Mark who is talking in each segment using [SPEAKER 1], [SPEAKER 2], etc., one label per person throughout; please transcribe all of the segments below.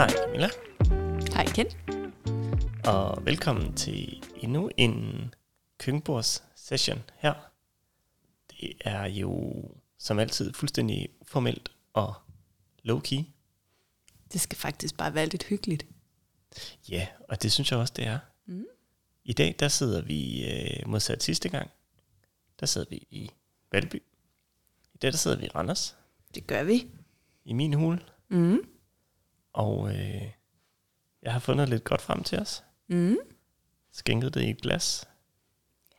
[SPEAKER 1] Hej Camilla,
[SPEAKER 2] Hej Ken.
[SPEAKER 1] og velkommen til endnu en køkkenbords session her. Det er jo som altid fuldstændig uformelt og low-key.
[SPEAKER 2] Det skal faktisk bare være lidt hyggeligt.
[SPEAKER 1] Ja, og det synes jeg også, det er.
[SPEAKER 2] Mm.
[SPEAKER 1] I dag, der sidder vi øh, modsat sidste gang. Der sidder vi i Valby. I dag, der sidder vi i Randers,
[SPEAKER 2] Det gør vi.
[SPEAKER 1] i min hule.
[SPEAKER 2] Mm.
[SPEAKER 1] Og øh, jeg har fundet lidt godt frem til os.
[SPEAKER 2] Mm.
[SPEAKER 1] Skænket det i et glas.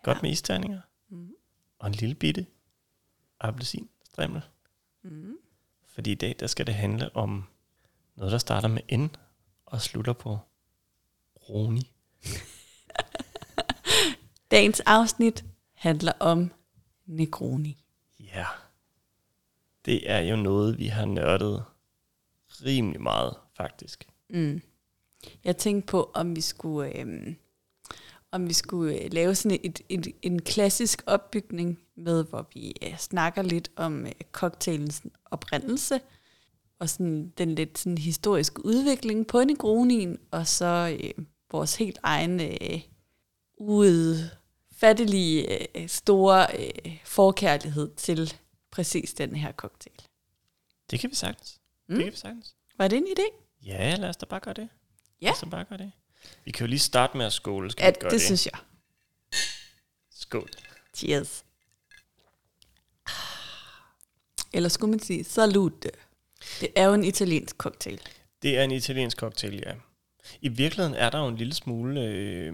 [SPEAKER 1] Godt med isterninger.
[SPEAKER 2] Mm.
[SPEAKER 1] Og en lille bitte appelsin strimmel.
[SPEAKER 2] Mm.
[SPEAKER 1] Fordi i dag, der skal det handle om noget, der starter med N og slutter på Roni.
[SPEAKER 2] Dagens afsnit handler om Negroni.
[SPEAKER 1] Ja. Det er jo noget, vi har nørdet rimelig meget, faktisk.
[SPEAKER 2] Mm. Jeg tænkte på, om vi skulle, øhm, om vi skulle øh, lave sådan et, et, en klassisk opbygning med, hvor vi øh, snakker lidt om øh, cocktailens oprindelse, og sådan den lidt sådan historiske udvikling på Negronien, og så øh, vores helt egen øh, uudfattelige øh, store øh, forkærlighed til præcis den her cocktail.
[SPEAKER 1] Det kan vi sagtens. Mm. Det kan vi sagtens.
[SPEAKER 2] Var det en idé?
[SPEAKER 1] Ja, lad os da bare gøre det.
[SPEAKER 2] Ja.
[SPEAKER 1] Lad os da bare gøre det. Vi kan jo lige starte med at skåle. Skal
[SPEAKER 2] Ja,
[SPEAKER 1] vi gøre
[SPEAKER 2] det,
[SPEAKER 1] det?
[SPEAKER 2] synes jeg.
[SPEAKER 1] Skål.
[SPEAKER 2] Cheers. Eller skulle man sige salute. Det er jo en italiensk cocktail.
[SPEAKER 1] Det er en italiensk cocktail, ja. I virkeligheden er der jo en lille smule... Øh,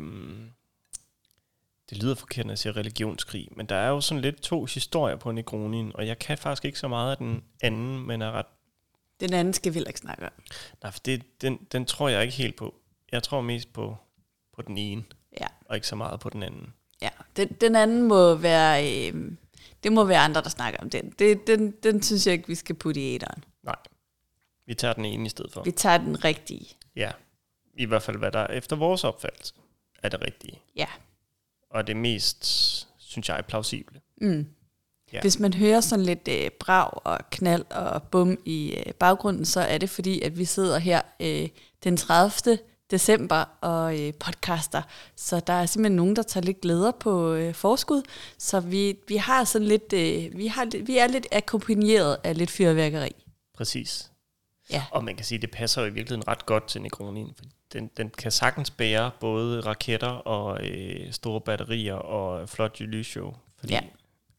[SPEAKER 1] det lyder forkert, når jeg siger religionskrig, men der er jo sådan lidt to historier på Negronien, og jeg kan faktisk ikke så meget af den anden, men er ret...
[SPEAKER 2] Den anden skal vi heller ikke snakke om.
[SPEAKER 1] Nej, for det, den, den tror jeg ikke helt på. Jeg tror mest på, på den ene,
[SPEAKER 2] Ja,
[SPEAKER 1] og ikke så meget på den anden.
[SPEAKER 2] ja. Den, den anden må være... Øh, det må være andre, der snakker om den. Det, den. Den synes jeg ikke, vi skal putte i æderen.
[SPEAKER 1] Nej, vi tager den ene i stedet for.
[SPEAKER 2] Vi tager den rigtige.
[SPEAKER 1] Ja, i hvert fald hvad der efter vores opfattelse er det rigtige.
[SPEAKER 2] Ja.
[SPEAKER 1] Og det mest, synes jeg, er plausible.
[SPEAKER 2] Mm.
[SPEAKER 1] Ja.
[SPEAKER 2] Hvis man hører sådan lidt øh, brag og knald og bum i øh, baggrunden, så er det fordi, at vi sidder her øh, den 30. december og øh, podcaster. Så der er simpelthen nogen, der tager lidt glæder på øh, forskud. Så vi, vi har sådan lidt, øh, vi, har, vi er lidt akkompagneret af lidt fyrværkeri.
[SPEAKER 1] Præcis.
[SPEAKER 2] Ja.
[SPEAKER 1] Og man kan sige, at det passer jo i virkeligheden ret godt til Negronien. For den, den kan sagtens bære både raketter og øh, store batterier og flot lysshow. Fordi,
[SPEAKER 2] Ja.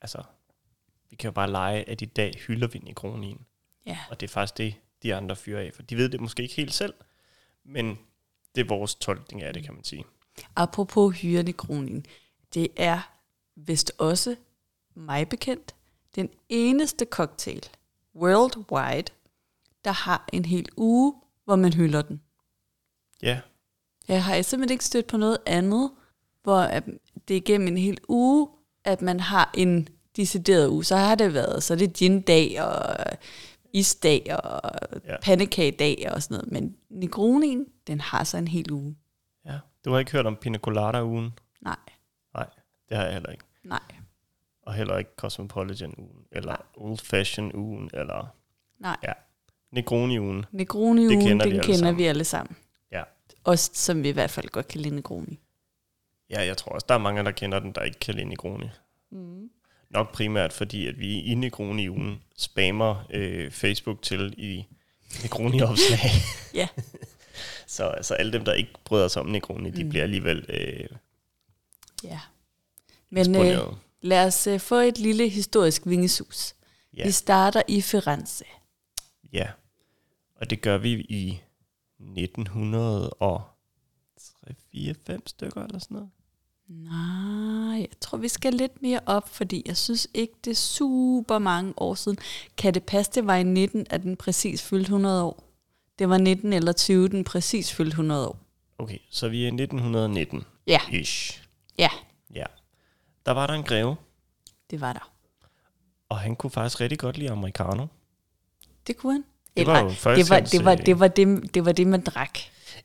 [SPEAKER 1] altså, vi kan jo bare lege, at i dag hylder vi Negronien.
[SPEAKER 2] Ja.
[SPEAKER 1] Og det er faktisk det, de andre fyrer af. For de ved det måske ikke helt selv, men det er vores tolkning af det, kan man sige.
[SPEAKER 2] Apropos hyren i kronen, det er vist også mig bekendt den eneste cocktail worldwide, der har en hel uge, hvor man hylder den.
[SPEAKER 1] Ja,
[SPEAKER 2] Jeg har simpelthen ikke stødt på noget andet, hvor det er gennem en hel uge, at man har en decideret uge. Så har det været, så er det gin-dag og isdag og
[SPEAKER 1] Ja.
[SPEAKER 2] ja. pandekagedag og sådan noget. Men Negronien, den har så en hel uge.
[SPEAKER 1] ja. Du har ikke hørt om Pina Colada-ugen?
[SPEAKER 2] Nej,
[SPEAKER 1] Nej, det har jeg heller ikke.
[SPEAKER 2] nej,
[SPEAKER 1] Og heller ikke Cosmopolitan-ugen, eller Old Fashion-ugen, eller
[SPEAKER 2] nej.
[SPEAKER 1] Negroni-ugen.
[SPEAKER 2] Negroni-ugen,
[SPEAKER 1] Det kender
[SPEAKER 2] den
[SPEAKER 1] vi alle
[SPEAKER 2] kender
[SPEAKER 1] sammen.
[SPEAKER 2] vi alle sammen.
[SPEAKER 1] Ja.
[SPEAKER 2] Os, som vi i hvert fald godt kan lide Negroni.
[SPEAKER 1] Ja, jeg tror også, der er mange, der kender den, der ikke kan lide Negroni.
[SPEAKER 2] Mm.
[SPEAKER 1] Nok primært fordi, at vi i Negroni-ugen spammer øh, Facebook til i Negroni-opslag.
[SPEAKER 2] Ja.
[SPEAKER 1] så altså, alle dem, der ikke bryder sig om Negroni, de
[SPEAKER 2] Mm.
[SPEAKER 1] bliver alligevel øh,
[SPEAKER 2] Ja. Men øh, lad os øh, få et lille historisk vingesus.
[SPEAKER 1] Ja.
[SPEAKER 2] Vi starter i Firenze.
[SPEAKER 1] Ja, og det gør vi i 1904-5 stykker eller sådan noget.
[SPEAKER 2] Nej, jeg tror, vi skal lidt mere op, fordi jeg synes ikke, det er super mange år siden. Kan det passe, det var i 19, at den præcis fyldte 100 år? Det var 19 eller 20, den præcis fyldte 100 år.
[SPEAKER 1] Okay, så vi er i 1919
[SPEAKER 2] Ja,
[SPEAKER 1] ish.
[SPEAKER 2] ja,
[SPEAKER 1] Ja. Der var der en greve,
[SPEAKER 2] det var der.
[SPEAKER 1] og han kunne faktisk rigtig godt lide americano.
[SPEAKER 2] Det kunne han.
[SPEAKER 1] Det var jo
[SPEAKER 2] det var, det, var, det, var det, det var det, man drak.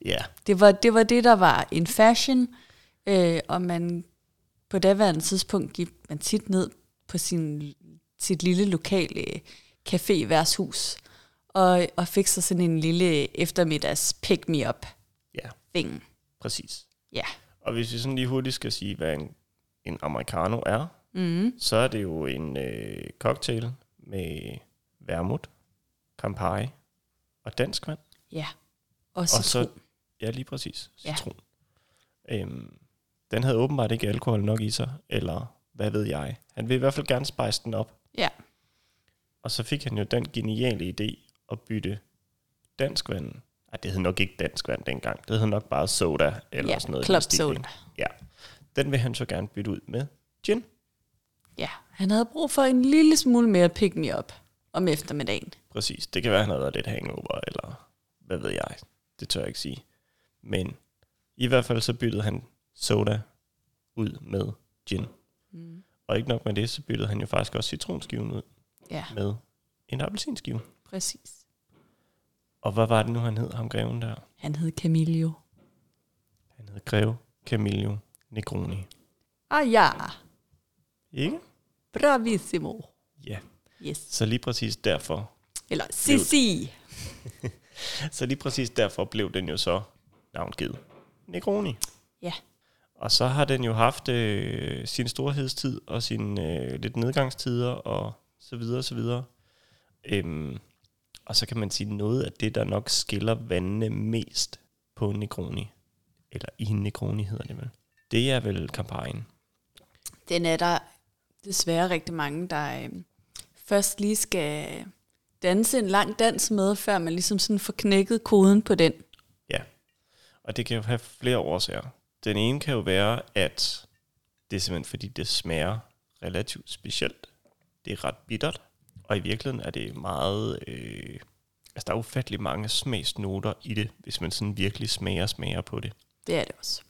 [SPEAKER 1] Ja,
[SPEAKER 2] Det var, det var det, der var en fashion, øh, og man på daværende tidspunkt gik man tit ned på sin, sit lille lokale café værtshus og, og fik så sådan en lille eftermiddags pick-me-up
[SPEAKER 1] Ja,
[SPEAKER 2] thing.
[SPEAKER 1] præcis.
[SPEAKER 2] Ja.
[SPEAKER 1] Og hvis vi sådan lige hurtigt skal sige, hvad en, en americano er,
[SPEAKER 2] Mm.
[SPEAKER 1] så er det jo en øh, cocktail med vermouth, Campari og dansk vand.
[SPEAKER 2] Ja. Og,
[SPEAKER 1] Og
[SPEAKER 2] citron.
[SPEAKER 1] så, ja lige præcis,
[SPEAKER 2] Ja.
[SPEAKER 1] citron. Øhm, den havde åbenbart ikke alkohol nok i sig, eller hvad ved jeg. Han vil i hvert fald gerne spice den op.
[SPEAKER 2] Ja.
[SPEAKER 1] Og så fik han jo den geniale idé at bytte dansk vand. Ej, det hed nok ikke dansk vand dengang. Det hed nok bare soda eller
[SPEAKER 2] ja,
[SPEAKER 1] sådan noget.
[SPEAKER 2] club soda.
[SPEAKER 1] ikke? Den vil han så gerne bytte ud med gin.
[SPEAKER 2] Ja, han havde brug for en lille smule mere pick-me-up om eftermiddagen.
[SPEAKER 1] Præcis. Det kan være, han havde været lidt hangover, eller hvad ved jeg. Det tør jeg ikke sige. Men i hvert fald så byttede han soda ud med gin.
[SPEAKER 2] Mm.
[SPEAKER 1] Og ikke nok med det, så byttede han jo faktisk også citronskiven ud
[SPEAKER 2] Ja,
[SPEAKER 1] med en appelsinskive.
[SPEAKER 2] præcis.
[SPEAKER 1] Og hvad var det nu, han hed, ham greven der?
[SPEAKER 2] Han hed Camillo.
[SPEAKER 1] Han hed Greve Camillo Negroni.
[SPEAKER 2] Ah ja,
[SPEAKER 1] Ikke?
[SPEAKER 2] bravissimo.
[SPEAKER 1] Ja.
[SPEAKER 2] Yes.
[SPEAKER 1] Så lige præcis derfor,
[SPEAKER 2] Eller Sissi.
[SPEAKER 1] så lige præcis derfor blev den jo så navngivet Negroni.
[SPEAKER 2] Ja.
[SPEAKER 1] Og så har den jo haft øh, sin storhedstid og sine øh, lidt nedgangstider og så videre og så videre. Øhm, og så kan man sige noget af det, der nok skiller vandene mest på Negroni, eller i Negroni hedder det vel, det er vel Camparien.
[SPEAKER 2] Den er der desværre rigtig mange, der øh, først lige skal danse en lang dans med, før man ligesom sådan får knækket koden på den.
[SPEAKER 1] Og det kan jo have flere årsager. Den ene kan jo være, at det er simpelthen fordi, det smager relativt specielt. Det er ret bittert, og i virkeligheden er det meget... Øh, altså, der er ufattelig mange smagsnoter i det, hvis man sådan virkelig smager smager på det.
[SPEAKER 2] Det er det også.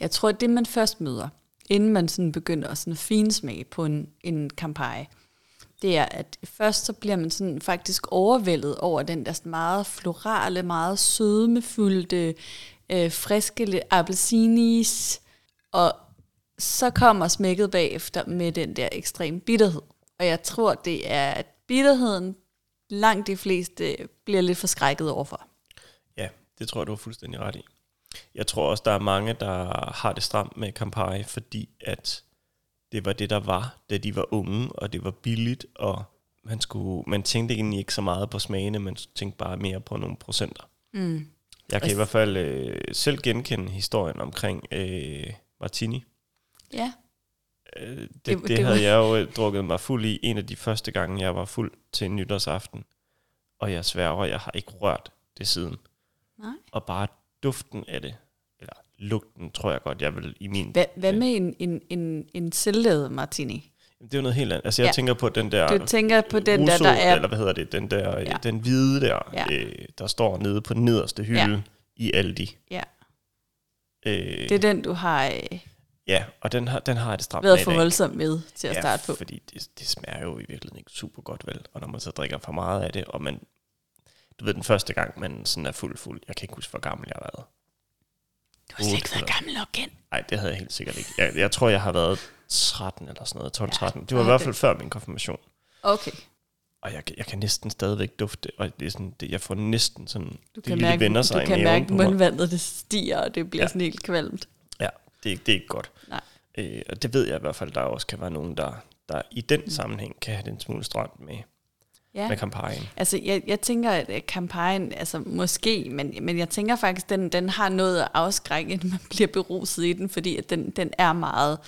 [SPEAKER 2] Jeg tror, at det man først møder, inden man sådan begynder at sådan finsmage på en, en kampagne, det er, at først så bliver man sådan faktisk overvældet over den der sådan meget florale, meget sødmefyldte, øh, friske appelsinis, og så kommer smækket bagefter med den der ekstrem bitterhed. Og jeg tror, det er, at bitterheden langt de fleste bliver lidt forskrækket overfor.
[SPEAKER 1] Ja, det tror jeg, du har fuldstændig ret i. Jeg tror også, der er mange, der har det stramt med Campari, fordi at det var det, der var, da de var unge, og det var billigt, og man, skulle, man tænkte egentlig ikke så meget på smagene, man tænkte bare mere på nogle procenter.
[SPEAKER 2] Mm.
[SPEAKER 1] Jeg kan i hvert fald øh, selv genkende historien omkring øh, Martini.
[SPEAKER 2] Ja,
[SPEAKER 1] Øh, det,
[SPEAKER 2] Det-
[SPEAKER 1] det, havde jeg jo øh, drukket mig fuld i en af de første gange, jeg var fuld til en nytårsaften. Og jeg sværger, jeg har ikke rørt det siden.
[SPEAKER 2] nej.
[SPEAKER 1] Og bare duften af det, eller lugten, tror jeg godt, jeg vil i min...
[SPEAKER 2] Hvad, hvad med en, en, en, en selvlavet martini?
[SPEAKER 1] Det er jo noget helt andet. Altså jeg
[SPEAKER 2] Ja.
[SPEAKER 1] tænker på den der...
[SPEAKER 2] Du tænker på den der,
[SPEAKER 1] Russo,
[SPEAKER 2] der er...
[SPEAKER 1] Eller hvad hedder det? Den der,
[SPEAKER 2] Ja.
[SPEAKER 1] ja. den hvide der,
[SPEAKER 2] Ja.
[SPEAKER 1] øh, der står nede på den nederste hylde
[SPEAKER 2] Ja.
[SPEAKER 1] i Aldi.
[SPEAKER 2] Ja.
[SPEAKER 1] Øh,
[SPEAKER 2] Det er den, du har øh,
[SPEAKER 1] Ja, og den har, den har jeg det stramt med i
[SPEAKER 2] for
[SPEAKER 1] dag.
[SPEAKER 2] voldsom med til at
[SPEAKER 1] ja,
[SPEAKER 2] starte på.
[SPEAKER 1] fordi det, det smager jo i virkeligheden ikke super godt, vel? Og når man så drikker for meget af det, og man... Du ved, den første gang, man sådan er fuld fuld, jeg kan ikke huske, hvor gammel jeg har været.
[SPEAKER 2] Du har slet ikke været gammel nok igen.
[SPEAKER 1] Nej, det havde jeg helt sikkert ikke. Jeg, jeg tror, jeg har været 13 eller sådan noget, 12-13. Det var
[SPEAKER 2] Ja,
[SPEAKER 1] i hvert
[SPEAKER 2] det-
[SPEAKER 1] fald før min konfirmation.
[SPEAKER 2] Okay.
[SPEAKER 1] Og jeg, jeg kan næsten stadigvæk dufte, og det er sådan, det, jeg får næsten sådan,
[SPEAKER 2] Du
[SPEAKER 1] det lille
[SPEAKER 2] mærke,
[SPEAKER 1] vender
[SPEAKER 2] du
[SPEAKER 1] sig i
[SPEAKER 2] kan mærke
[SPEAKER 1] mig.
[SPEAKER 2] mundvandet, det stiger, og det bliver
[SPEAKER 1] Ja.
[SPEAKER 2] sådan helt kvalmt.
[SPEAKER 1] Ja, det, er- det er ikke godt.
[SPEAKER 2] Nej.
[SPEAKER 1] Øh, og det ved jeg i hvert fald, der også kan være nogen, der, der i den
[SPEAKER 2] Mm.
[SPEAKER 1] sammenhæng kan have den smule stramt med,
[SPEAKER 2] Ja.
[SPEAKER 1] med kampagnen.
[SPEAKER 2] Altså, jeg, jeg tænker, at kampagnen, altså måske, men, men jeg tænker faktisk, den, den har noget at afskrække, inden man bliver beruset i den, fordi at den, den er meget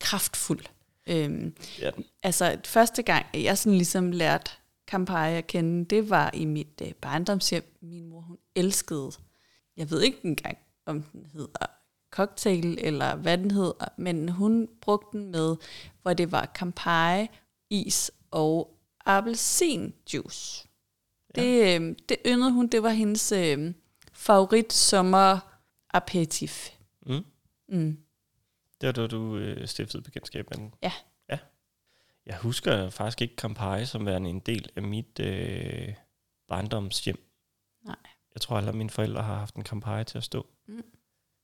[SPEAKER 2] kraftfuld. Øhm,
[SPEAKER 1] Ja,
[SPEAKER 2] altså, første gang, jeg sådan ligesom lærte Campari at kende, det var i mit øh, barndomshjem. Min mor, hun elskede, jeg ved ikke engang, om den hedder cocktail, eller hvad den hedder, men hun brugte den med, hvor det var Campari, is og appelsinjuice.
[SPEAKER 1] Ja.
[SPEAKER 2] Det, øh, det yndede hun, det var hendes øh, favorit sommer aperitif.
[SPEAKER 1] Mm.
[SPEAKER 2] Mm.
[SPEAKER 1] Det var da du øh, stiftede bekendtskab med den.
[SPEAKER 2] Ja.
[SPEAKER 1] ja. Jeg husker faktisk ikke Campari som værende en del af mit øh, barndomshjem.
[SPEAKER 2] Nej.
[SPEAKER 1] Jeg tror aldrig, at mine forældre har haft en Campari til at stå.
[SPEAKER 2] Mm.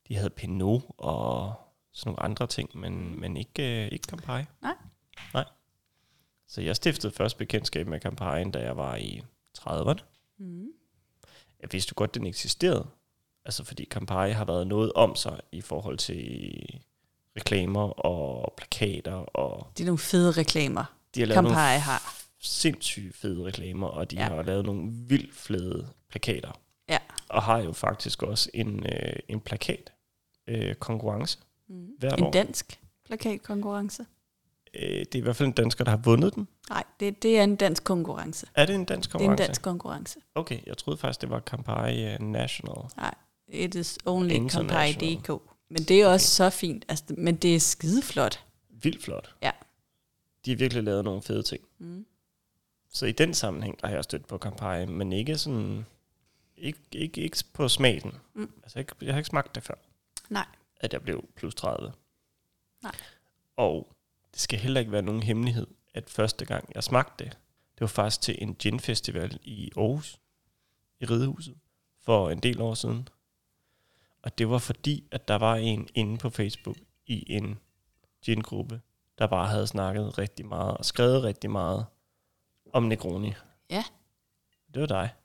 [SPEAKER 1] De havde Pinot og sådan nogle andre ting, men, men ikke, øh, ikke Campari.
[SPEAKER 2] Nej.
[SPEAKER 1] Nej. Så jeg stiftede først bekendtskab med Campari, da jeg var i 30'erne.
[SPEAKER 2] Mm.
[SPEAKER 1] Jeg vidste jo godt, den eksisterede. Altså fordi Campari har været noget om sig i forhold til reklamer og plakater, og
[SPEAKER 2] Det er nogle fede reklamer,
[SPEAKER 1] de har lavet nogle
[SPEAKER 2] har.
[SPEAKER 1] sindssygt fede reklamer, og de
[SPEAKER 2] Ja.
[SPEAKER 1] har lavet nogle vildt fede plakater.
[SPEAKER 2] Ja.
[SPEAKER 1] Og har jo faktisk også en, øh, en plakat øh, konkurrence
[SPEAKER 2] Mm.
[SPEAKER 1] hvert
[SPEAKER 2] En
[SPEAKER 1] år.
[SPEAKER 2] dansk plakatkonkurrence?
[SPEAKER 1] Øh, det er i hvert fald en dansker, der har vundet den.
[SPEAKER 2] Nej, det, det er en dansk konkurrence.
[SPEAKER 1] Er det en dansk
[SPEAKER 2] Det er en
[SPEAKER 1] konkurrence?
[SPEAKER 2] dansk konkurrence.
[SPEAKER 1] Okay, jeg troede faktisk, det var Campari uh, National.
[SPEAKER 2] It is only. Campari DK. Men det er også så fint. Altså, men det er skideflot.
[SPEAKER 1] Vildt flot.
[SPEAKER 2] Ja.
[SPEAKER 1] De har virkelig lavet nogle fede ting.
[SPEAKER 2] Mm.
[SPEAKER 1] Så i den sammenhæng der har jeg stødt på Campari, men ikke sådan... Ikke, ikke, ikke på smagen.
[SPEAKER 2] Mm.
[SPEAKER 1] Altså, jeg, jeg har ikke smagt det før.
[SPEAKER 2] Nej.
[SPEAKER 1] At jeg blev plus 30.
[SPEAKER 2] Nej.
[SPEAKER 1] Og det skal heller ikke være nogen hemmelighed, at første gang jeg smagte det, det var faktisk til en gin-festival i Aarhus, i Ridehuset, for en del år siden. Og det var fordi, at der var en inde på Facebook i en gin-gruppe, der bare havde snakket rigtig meget og skrevet rigtig meget om Negroni.
[SPEAKER 2] Ja.
[SPEAKER 1] Det var dig.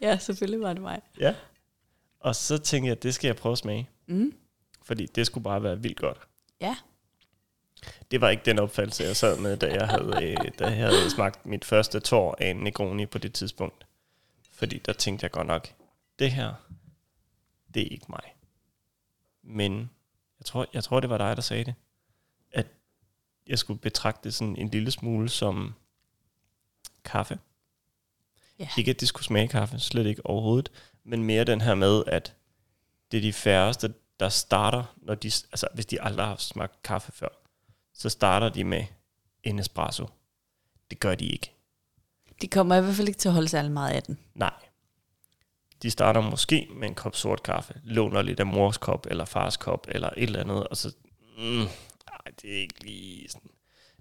[SPEAKER 2] Ja, selvfølgelig var det mig.
[SPEAKER 1] Ja. Og så tænkte jeg, at det skal jeg prøve at smage.
[SPEAKER 2] Mm.
[SPEAKER 1] Fordi det skulle bare være vildt godt.
[SPEAKER 2] Ja.
[SPEAKER 1] Det var ikke den opfattelse, jeg sad med, da jeg havde, øh, da jeg havde smagt mit første tår af en Negroni på det tidspunkt. Fordi der tænkte jeg godt nok, det her, det er ikke mig. Men jeg tror, jeg tror, det var dig, der sagde det. At jeg skulle betragte det sådan en lille smule som kaffe.
[SPEAKER 2] Ja.
[SPEAKER 1] Ikke at det skulle smage kaffe, slet ikke overhovedet. Men mere den her med, at det er de færreste, der starter, når de, altså hvis de aldrig har smagt kaffe før, så starter de med en espresso. Det gør de ikke.
[SPEAKER 2] De kommer i hvert fald ikke til at holde særlig meget af den.
[SPEAKER 1] Nej. De starter måske med en kop sort kaffe, låner lidt af mors kop, eller fars kop, eller et eller andet, og så, mm, ej, det er ikke lige sådan.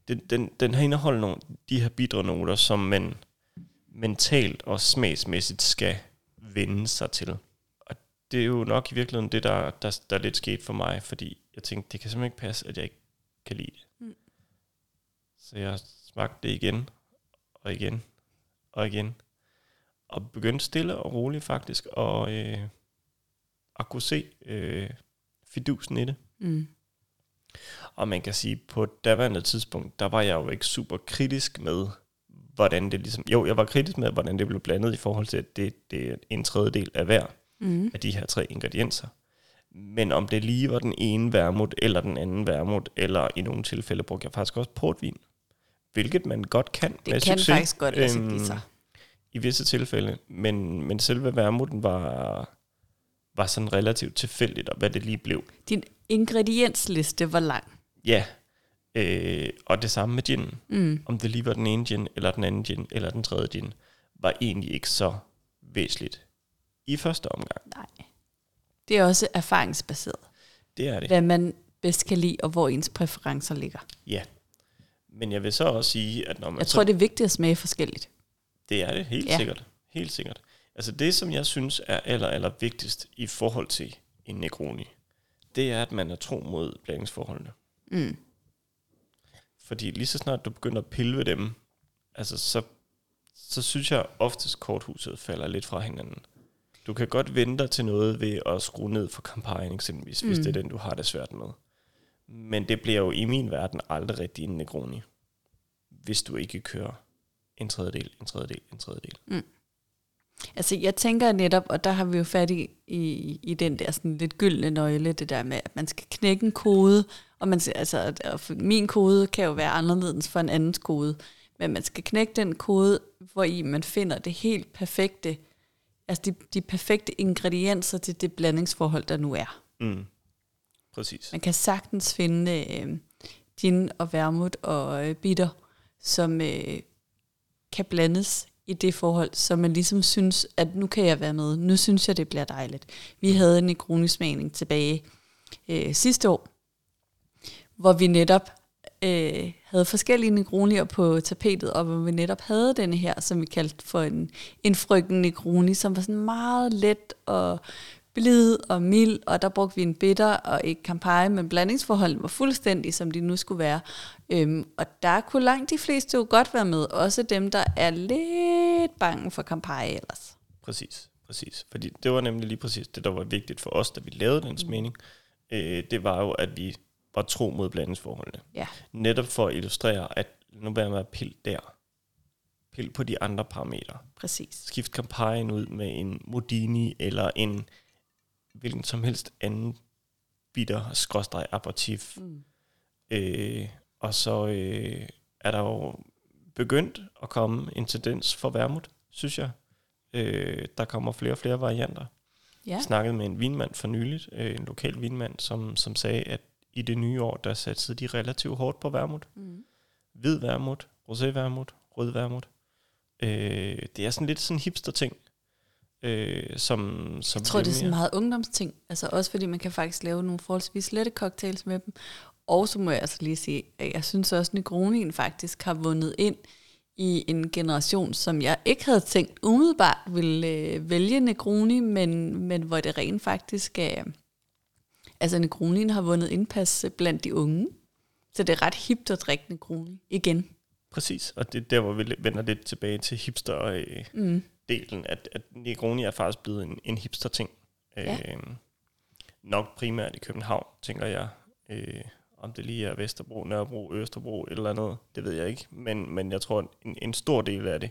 [SPEAKER 1] Den, den, den har indeholdt nogle, de her bidre noter, som man mentalt og smagsmæssigt skal vende sig til. Og det er jo nok i virkeligheden det, der, der, der er lidt sket for mig, fordi jeg tænkte, det kan simpelthen ikke passe, at jeg ikke kan lide det.
[SPEAKER 2] Mm.
[SPEAKER 1] Så jeg smagte det igen, og igen, og igen. Og begyndte stille og roligt faktisk at, øh, at kunne se øh, fidusen i det.
[SPEAKER 2] Mm.
[SPEAKER 1] Og man kan sige, på daværende tidspunkt, der var jeg jo ikke super kritisk med, hvordan det ligesom... Jo, jeg var kritisk med, hvordan det blev blandet i forhold til, at det, det er en tredjedel af hver
[SPEAKER 2] Mm.
[SPEAKER 1] af de her tre ingredienser. Men om det lige var den ene vermut, eller den anden vermut, eller i nogle tilfælde brugte jeg faktisk også portvin. Hvilket man godt kan
[SPEAKER 2] Det
[SPEAKER 1] med
[SPEAKER 2] kan
[SPEAKER 1] succes.
[SPEAKER 2] faktisk godt lade sig
[SPEAKER 1] Øhm,
[SPEAKER 2] give sig.
[SPEAKER 1] I visse tilfælde, men, men selve vermuten var, var sådan relativt tilfældigt, og hvad det lige blev.
[SPEAKER 2] Din ingrediensliste var lang.
[SPEAKER 1] Ja, øh, og det samme med ginen.
[SPEAKER 2] Mm.
[SPEAKER 1] Om det lige var den ene gin, eller den anden gin, eller den tredje gin, var egentlig ikke så væsentligt i første omgang.
[SPEAKER 2] Nej. Det er også erfaringsbaseret.
[SPEAKER 1] Det er det.
[SPEAKER 2] Hvad man bedst kan lide, og hvor ens præferencer ligger.
[SPEAKER 1] Ja. Men jeg vil så også sige, at når man
[SPEAKER 2] Jeg
[SPEAKER 1] så
[SPEAKER 2] tror, det er vigtigt at smage forskelligt.
[SPEAKER 1] Det er det, helt
[SPEAKER 2] Ja.
[SPEAKER 1] sikkert. Helt sikkert. Altså det, som jeg synes er aller, aller vigtigst i forhold til en Negroni, det er, at man er tro mod blandingsforholdene.
[SPEAKER 2] Mm.
[SPEAKER 1] Fordi lige så snart du begynder at pille ved dem, altså så, så synes jeg oftest korthuset falder lidt fra hinanden. Du kan godt vente til noget ved at skrue ned for kampagnen eksempelvis, mm. hvis
[SPEAKER 2] Mm.
[SPEAKER 1] det er den, du har det svært med. Men det bliver jo i min verden aldrig rigtig en Negroni, hvis du ikke kører en tredjedel, en tredjedel, en tredjedel.
[SPEAKER 2] Altså, jeg tænker netop, og der har vi jo fat i, i, i den der sådan lidt gyldne nøgle, det der med, at man skal knække en kode, og man altså, min kode kan jo være anderledes for en andens kode, men man skal knække den kode, hvor i man finder det helt perfekte, altså de, de perfekte ingredienser til det blandingsforhold, der nu er.
[SPEAKER 1] Mm. Præcis.
[SPEAKER 2] Man kan sagtens finde øh, gin og vermut og øh, bitter, som øh, kan blandes i det forhold, så man ligesom synes, at nu kan jeg være med. Nu synes jeg, det bliver dejligt. Vi havde en negronismagning tilbage øh, sidste år, hvor vi netop øh, havde forskellige negronier på tapetet, og hvor vi netop havde denne her, som vi kaldte for en, en frygten negroni, som var sådan meget let og blid og mild, og der brugte vi en bitter og ikke Campari, men blandingsforholdene var fuldstændig, som de nu skulle være. Øhm, og der kunne langt de fleste jo godt være med, også dem, der er lidt bange for Campari ellers.
[SPEAKER 1] Præcis, præcis. Fordi det var nemlig lige præcis det, der var vigtigt for os, da vi lavede den smagning. Øh, det var jo, at vi var tro mod blandingsforholdene.
[SPEAKER 2] Ja,
[SPEAKER 1] Netop for at illustrere, at nu med at pille der. Pil på de andre parametre.
[SPEAKER 2] præcis.
[SPEAKER 1] Skift Campari'en ud med en Modini eller en hvilken som helst anden bitter skråstreg aperitif.
[SPEAKER 2] Mm.
[SPEAKER 1] Øh, og så øh, er der jo begyndt at komme en tendens for vermut, synes jeg. Øh, der kommer flere og flere varianter.
[SPEAKER 2] Ja,
[SPEAKER 1] Jeg snakkede med en vinmand for nyligt, øh, en lokal vinmand, som, som sagde, at i det nye år, der satte de relativt hårdt på vermut.
[SPEAKER 2] mm.
[SPEAKER 1] Hvid vermut, rosé vermut, rød vermut. Øh, det er sådan lidt sådan hipster ting. Øh, som, som
[SPEAKER 2] jeg tror, det er sådan meget ungdomsting. Altså også fordi man kan faktisk lave nogle forholdsvis lette cocktails med dem. Og så må jeg altså lige sige, at jeg synes også, at Negronin faktisk har vundet ind i en generation, som jeg ikke havde tænkt umiddelbart ville øh, vælge Negroni, men, men hvor det rent faktisk er... Altså Negronin har vundet indpas blandt de unge. Så det er ret hipt at drikke Negroni igen.
[SPEAKER 1] Præcis, og det er der, hvor vi vender lidt tilbage til hipster-delen,
[SPEAKER 2] Mm.
[SPEAKER 1] At, at Negroni er faktisk blevet en, en hipster-ting.
[SPEAKER 2] Ja.
[SPEAKER 1] Øh, nok primært i København, tænker jeg. Øh, om det lige er Vesterbro, Nørrebro, Østerbro, et eller andet, det ved jeg ikke. Men, men jeg tror, en, en stor del af det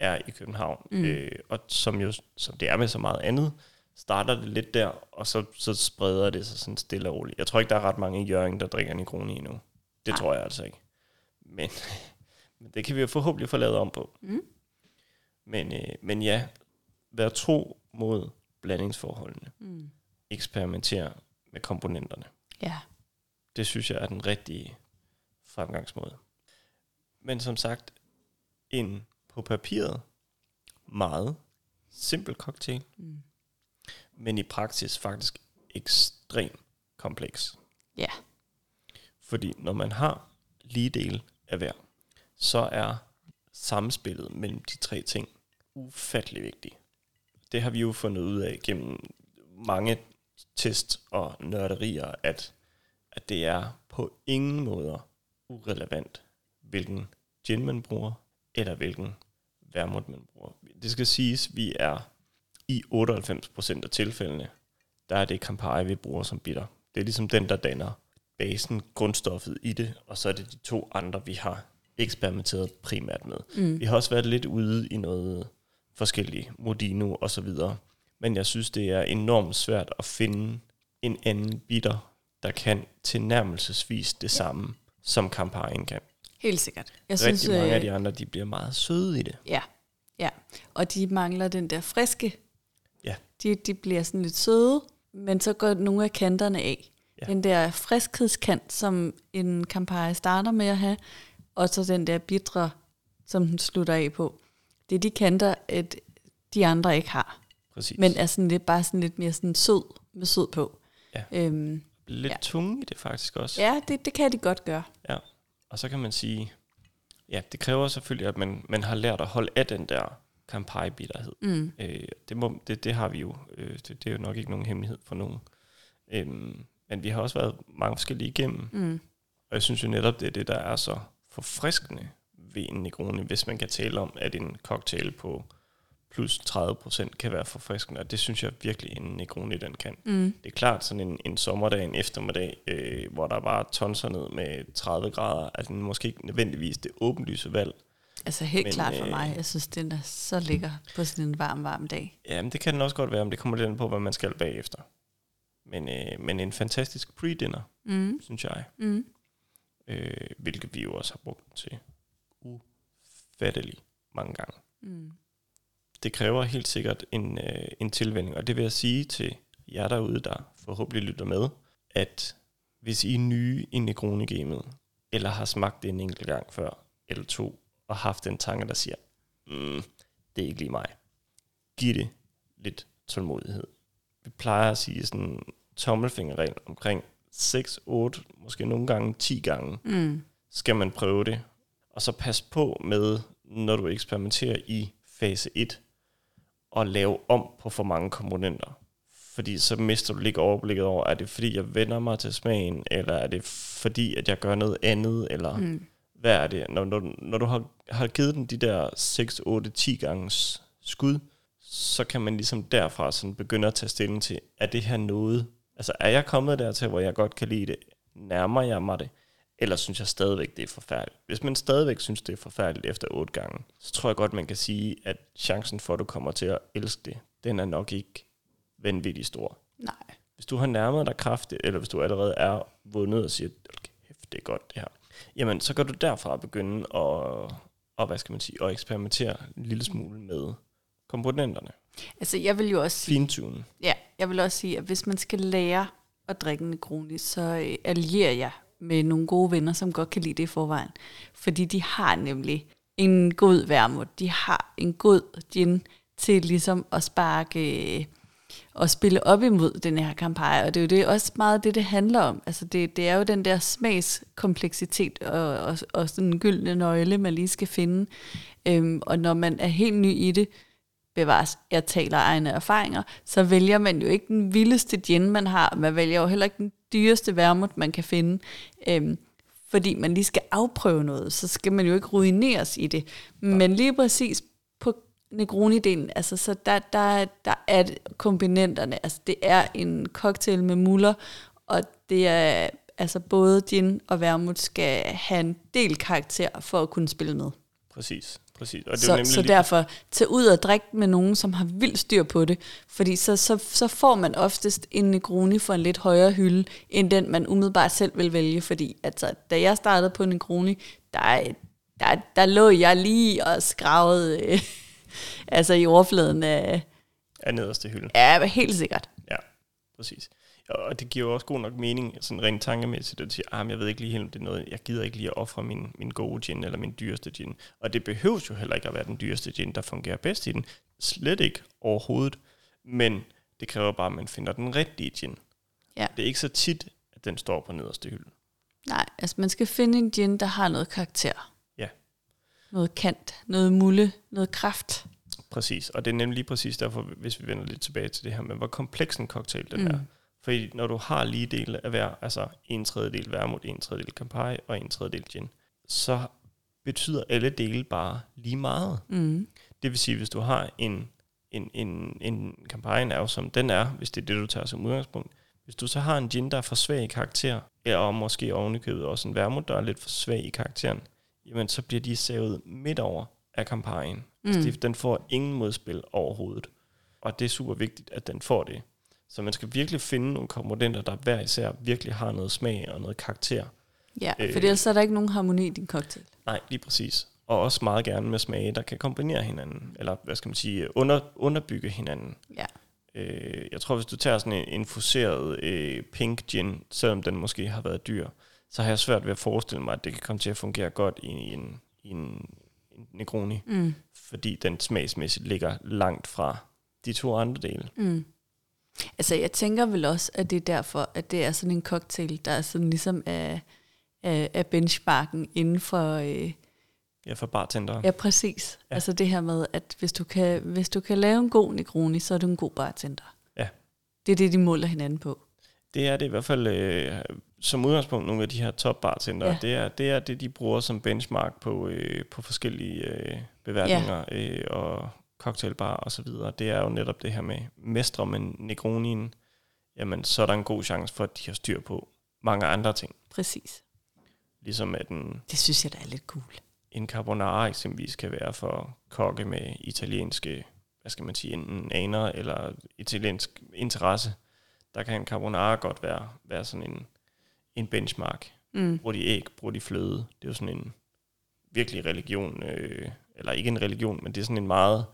[SPEAKER 1] er i København.
[SPEAKER 2] Mm.
[SPEAKER 1] Øh, og som jo, som det er med så meget andet, starter det lidt der, og så, så spreder det sig sådan stille og roligt. Jeg tror ikke, der er ret mange i Jørgen, der drikker Negroni endnu. Det
[SPEAKER 2] Nej.
[SPEAKER 1] tror jeg altså ikke. Men, men det kan vi jo forhåbentlig få lavet om på.
[SPEAKER 2] Mm.
[SPEAKER 1] Men, øh, men ja, vær tro mod blandingsforholdene.
[SPEAKER 2] Mm.
[SPEAKER 1] Eksperimentere med komponenterne.
[SPEAKER 2] Ja.
[SPEAKER 1] Det synes jeg er den rigtige fremgangsmåde. Men som sagt, en på papiret meget simpel cocktail,
[SPEAKER 2] Mm.
[SPEAKER 1] men i praksis faktisk ekstremt kompleks.
[SPEAKER 2] Ja.
[SPEAKER 1] Fordi når man har lige del af hver, så er samspillet mellem de tre ting ufattelig vigtigt. Det har vi jo fundet ud af gennem mange test og nørderier, at, at det er på ingen måder urelevant, hvilken gin man bruger, eller hvilken vermut man bruger. Det skal siges, vi er i 98% af tilfældene, der er det Campari, vi bruger som bitter. Det er ligesom den, der danner basen, grundstoffet i det, og så er det de to andre, vi har eksperimenteret primært med.
[SPEAKER 2] Mm.
[SPEAKER 1] Vi har også været lidt ude i noget forskellige, Modino og så videre. Men jeg synes, det er enormt svært at finde en anden bitter, der kan tilnærmelsesvis det samme, som Campari'en kan.
[SPEAKER 2] Helt sikkert. Jeg
[SPEAKER 1] Rigtig
[SPEAKER 2] synes,
[SPEAKER 1] mange af
[SPEAKER 2] øh,
[SPEAKER 1] de andre, de bliver meget søde i det.
[SPEAKER 2] Ja, ja. Og de mangler den der friske.
[SPEAKER 1] Ja.
[SPEAKER 2] De, de bliver sådan lidt søde, men så går nogle af kanterne af.
[SPEAKER 1] Ja.
[SPEAKER 2] Den der friskhedskant, som en Campari starter med at have, og så den der bitre, som den slutter af på. Det de kanter, at de andre ikke har.
[SPEAKER 1] Præcis.
[SPEAKER 2] Men er sådan lidt, bare sådan lidt mere sådan sød med sød på.
[SPEAKER 1] Ja.
[SPEAKER 2] Øhm,
[SPEAKER 1] lidt
[SPEAKER 2] ja.
[SPEAKER 1] tunge i det faktisk også.
[SPEAKER 2] ja, det, det kan de godt gøre.
[SPEAKER 1] Og så kan man sige, ja, det kræver selvfølgelig, at man, man har lært at holde af den der Campari-bitterhed.
[SPEAKER 2] Mm.
[SPEAKER 1] Øh, det, må, det, det har vi jo. Øh, det, det er jo nok ikke nogen hemmelighed for nogen. Øhm, men vi har også været mange forskellige igennem.
[SPEAKER 2] Mm.
[SPEAKER 1] Og jeg synes jo netop, det er det, der er så forfriskende ved en Negroni, hvis man kan tale om, at en cocktail på plus 30% kan være forfriskende. Og det synes jeg virkelig, en Negroni den kan.
[SPEAKER 2] Mm.
[SPEAKER 1] Det er klart sådan en, en sommerdag, en eftermiddag, øh, hvor der bare tonser ned med 30 grader, altså måske ikke nødvendigvis det åbenlyse valg.
[SPEAKER 2] Altså helt
[SPEAKER 1] Men,
[SPEAKER 2] Men, klart for
[SPEAKER 1] øh,
[SPEAKER 2] mig. Jeg synes, den er så lækker på sådan en varm, varm dag.
[SPEAKER 1] Ja, men det kan den også godt være, om det kommer lidt an på, hvad man skal bagefter. Men, øh, men en fantastisk pre-dinner,
[SPEAKER 2] Mm.
[SPEAKER 1] synes jeg.
[SPEAKER 2] Mm.
[SPEAKER 1] Øh, hvilket vi jo også har brugt til ufattelig mange gange.
[SPEAKER 2] Mm.
[SPEAKER 1] Det kræver helt sikkert en, øh, en tilvænning, og det vil jeg sige til jer derude, der forhåbentlig lytter med, at hvis I er nye i Negroni-gamet, eller har smagt det en enkelt gang før, eller to, og haft den tanke, der siger, mm, det er ikke lige mig, giv det lidt tålmodighed. Vi plejer at sige sådan en tommelfingerregel omkring 6, 8, måske nogle gange 10 gange,
[SPEAKER 2] Mm.
[SPEAKER 1] skal man prøve det. Og så pas på med, når du eksperimenterer i fase 1, og lave om på for mange komponenter. Fordi så mister du lige overblikket over, er det fordi, jeg vender mig til smagen, eller er det fordi, at jeg gør noget andet, eller mm. hvad er det? Når, når, når du har, har givet den de der 6, 8, 10 gange skud, så kan man ligesom derfra sådan begynde at tage stilling til, er det her noget? Altså er jeg kommet dertil, hvor jeg godt kan lide det? Nærmer jeg mig det? Eller synes jeg stadigvæk, det er forfærdeligt? Hvis man stadigvæk synes, det er forfærdeligt efter otte gange, så tror jeg godt, man kan sige, at chancen for, at du kommer til at elske det, den er nok ikke vanvittigt stor.
[SPEAKER 2] Nej.
[SPEAKER 1] Hvis du har nærmet dig kraftigt, eller hvis du allerede er vundet og siger, kæft, det er godt det her, jamen så kan du derfra begynde at, og, hvad skal man sige, at eksperimentere en lille smule med komponenterne.
[SPEAKER 2] Altså jeg vil jo også sige,
[SPEAKER 1] Fintune.
[SPEAKER 2] ja, jeg vil også sige, at hvis man skal lære at drikke en Negroni, så øh, allierer jeg med nogle gode venner, som godt kan lide det i forvejen. Fordi de har nemlig en god værmod. De har en god gin til ligesom at sparke øh, og spille op imod den her kampagne. Og det er jo det, også meget det, det handler om. Altså det, det er jo den der smagskompleksitet og, og, og sådan en gyldne nøgle, man lige skal finde. Øhm, og når man er helt ny i det, bevares, jeg taler egne erfaringer, så vælger man jo ikke den vildeste gin, man har. Man vælger jo heller ikke den dyreste vermut, man kan finde. Øhm, fordi man lige skal afprøve noget, så skal man jo ikke ruineres i det. Men lige præcis på Negroni-delen, altså så der, der, der er komponenterne, altså det er en cocktail med muller, og det er altså både gin og vermut skal have en del karakter for at kunne spille med.
[SPEAKER 1] Præcis. Præcis. Og det
[SPEAKER 2] Så,
[SPEAKER 1] nemlig
[SPEAKER 2] så
[SPEAKER 1] lige-
[SPEAKER 2] derfor, tage ud og drikke med nogen, som har vildt styr på det. Fordi så, så, så får man oftest en Negroni for en lidt højere hylde, end den man umiddelbart selv vil vælge. Fordi altså, da jeg startede på Negroni, der, der, der lå jeg lige og skravede øh, altså i overfladen af...
[SPEAKER 1] er nederste hylde.
[SPEAKER 2] Ja, helt sikkert.
[SPEAKER 1] Ja, præcis. Og det giver jo også god nok mening, sådan rent tankemæssigt, at sige, ah, jeg ved ikke lige helt, om det er noget, jeg gider ikke lige at ofre min, min gode gin, eller min dyreste gin. Og det behøves jo heller ikke at være den dyreste gin, der fungerer bedst i den. Slet ikke overhovedet. Men det kræver bare, at man finder den rigtige gin.
[SPEAKER 2] Ja.
[SPEAKER 1] Det er ikke så tit, at den står på nederste hylde.
[SPEAKER 2] Nej, altså man skal finde en gin, der har noget karakter.
[SPEAKER 1] Ja.
[SPEAKER 2] Noget kant, noget mulle, noget kraft.
[SPEAKER 1] Præcis, og det er nemlig lige præcis derfor, hvis vi vender lidt tilbage til det her med, hvor kompleks en cocktail den mm. er. Fordi når du har lige dele af hver, altså en tredjedel vermut, en tredjedel Campari og en tredjedel gin, så betyder alle dele bare lige meget.
[SPEAKER 2] Mm.
[SPEAKER 1] Det vil sige, hvis du har en, en, en, en Campari er jo som den er, hvis det er det, du tager som udgangspunkt. Hvis du så har en gin, der er for svag i karakter, eller måske ovenikøbet også en vermut, der er lidt for svag i karakteren, jamen så bliver de savet midt over af Camparien. Mm. Altså, de- den får ingen modspil overhovedet. Og det er super vigtigt, at den får det. Så man skal virkelig finde nogle komponenter, der hver især virkelig har noget smag og noget karakter.
[SPEAKER 2] Ja,
[SPEAKER 1] Øh.
[SPEAKER 2] for ellers er der ikke nogen harmoni i din cocktail.
[SPEAKER 1] Nej, lige præcis. Og også meget gerne med smage, der kan kombinere hinanden, eller hvad skal man sige, under, underbygge hinanden.
[SPEAKER 2] Ja.
[SPEAKER 1] Øh, jeg tror, hvis du tager sådan en infuseret øh, pink gin, selvom den måske har været dyr, så har jeg svært ved at forestille mig, at det kan komme til at fungere godt i en, i en, en Negroni,
[SPEAKER 2] Mm.
[SPEAKER 1] fordi den smagsmæssigt ligger langt fra de to andre dele.
[SPEAKER 2] Mm. Altså, jeg tænker vel også, at det er derfor, at det er sådan en cocktail, der er sådan ligesom af, af, af benchmarken inden for... Øh,
[SPEAKER 1] Ja, for bartender.
[SPEAKER 2] ja, præcis. Ja. Altså det her med, at hvis du, kan, hvis du kan lave en god Negroni, så er du en god bartender.
[SPEAKER 1] Ja.
[SPEAKER 2] Det er det, de måler hinanden på.
[SPEAKER 1] Det er det i hvert fald øh, som udgangspunkt nogle af de her top bartender. Ja. Det, er, det er det, de bruger som benchmark på, øh, på forskellige øh, beværtninger ja. øh, og cocktailbar og så videre. Det er jo netop det her med mestre med Negronien. Jamen, så er der en god chance for, at de har styr på mange andre ting.
[SPEAKER 2] Præcis.
[SPEAKER 1] Ligesom at en,
[SPEAKER 2] Det synes jeg, der er lidt cool.
[SPEAKER 1] en carbonara eksempelvis kan være for kokke med italienske, hvad skal man sige, enten aner eller italiensk interesse. Der kan en carbonara godt være, være sådan en, en benchmark.
[SPEAKER 2] Mm.
[SPEAKER 1] Bruger de æg, bruger de fløde. Det er jo sådan en virkelig religion, øh, eller ikke en religion, men det er sådan en meget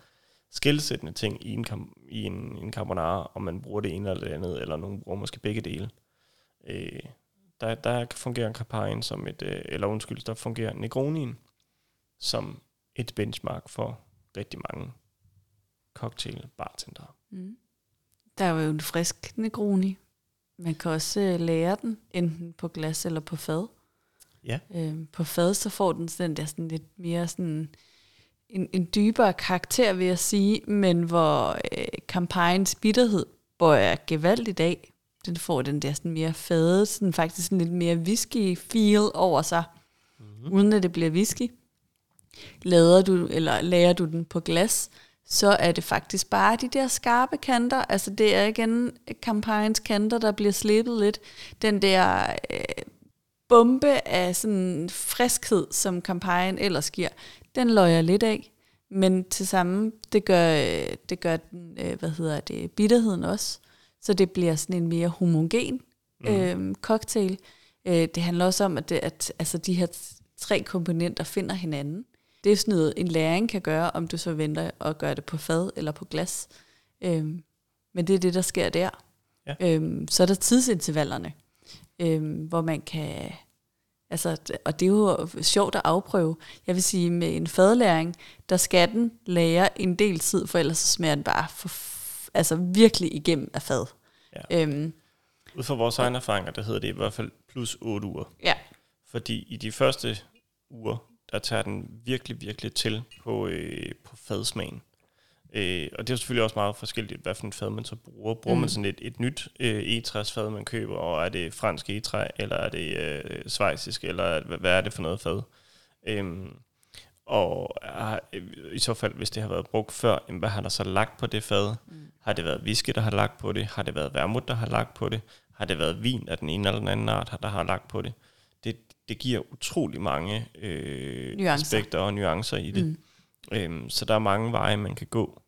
[SPEAKER 1] skældsættende ting i en, kam- i en, en carbonara, om man bruger det ene eller det andet, eller nogen bruger måske begge dele. Øh, der, der fungerer Carparien som et, øh, eller undskyld, der fungerer Negronien som et benchmark for rigtig mange cocktail bartendere.
[SPEAKER 2] Mm. Der er jo en frisk Negroni. Man kan også øh, lære den, enten på glas eller på fad.
[SPEAKER 1] Ja.
[SPEAKER 2] Øhm, på fad, så får den sådan der sådan lidt mere sådan en, en dybere karakter, vil jeg sige, men hvor øh, kampagnens bitterhed bøjer gevaldigt af. Den får den der sådan mere fade, sådan faktisk sådan lidt mere whisky feel over sig, mm-hmm. uden at det bliver whisky. Lader du, eller lager du den på glas, så er det faktisk bare de der skarpe kanter. Altså det er igen kampagnens kanter, der bliver slippet lidt. Den der øh, bombe af sådan friskhed, som kampagnen ellers giver, den løjer lidt af. Men til sammen, det gør, det gør den, øh, hvad hedder det, bitterheden også. Så det bliver sådan en mere homogen mm. øh, cocktail. Øh, det handler også om, at, det, at altså, de her tre komponenter finder hinanden. Det er sådan noget, en læring kan gøre, om du så venter og gør det på fad eller på glas. Øh, men det er det, der sker der. Ja. Øh, så er der tidsintervallerne, øh, hvor man kan Altså, og det er jo sjovt at afprøve. Jeg vil sige, med en fadlæring, der skal den lære en del tid, for ellers så smager den bare for, altså virkelig igennem af fad. Ja. Øhm,
[SPEAKER 1] Ud fra vores egne erfaringer, der hedder det i hvert fald plus 8 uger. Ja. Fordi i de første uger, der tager den virkelig, virkelig til på, øh, på fadsmagen. Øh, og det er selvfølgelig også meget forskelligt, hvad for en fad man så bruger. Bruger mm. man sådan et, et nyt øh, egetræsfad, man køber, og er det fransk egetræ, eller er det øh, svejsisk, eller hvad, hvad er det for noget fad? Øhm, og er, i så fald, hvis det har været brugt før, jamen, hvad har der så lagt på det fad? Mm. Har det været whisky, der har lagt på det? Har det været vermut, der har lagt på det? Har det været vin af den ene eller den anden art, der har lagt på det? Det, det giver utrolig mange øh, aspekter og nuancer i det. Mm. Øhm, så der er mange veje, man kan gå.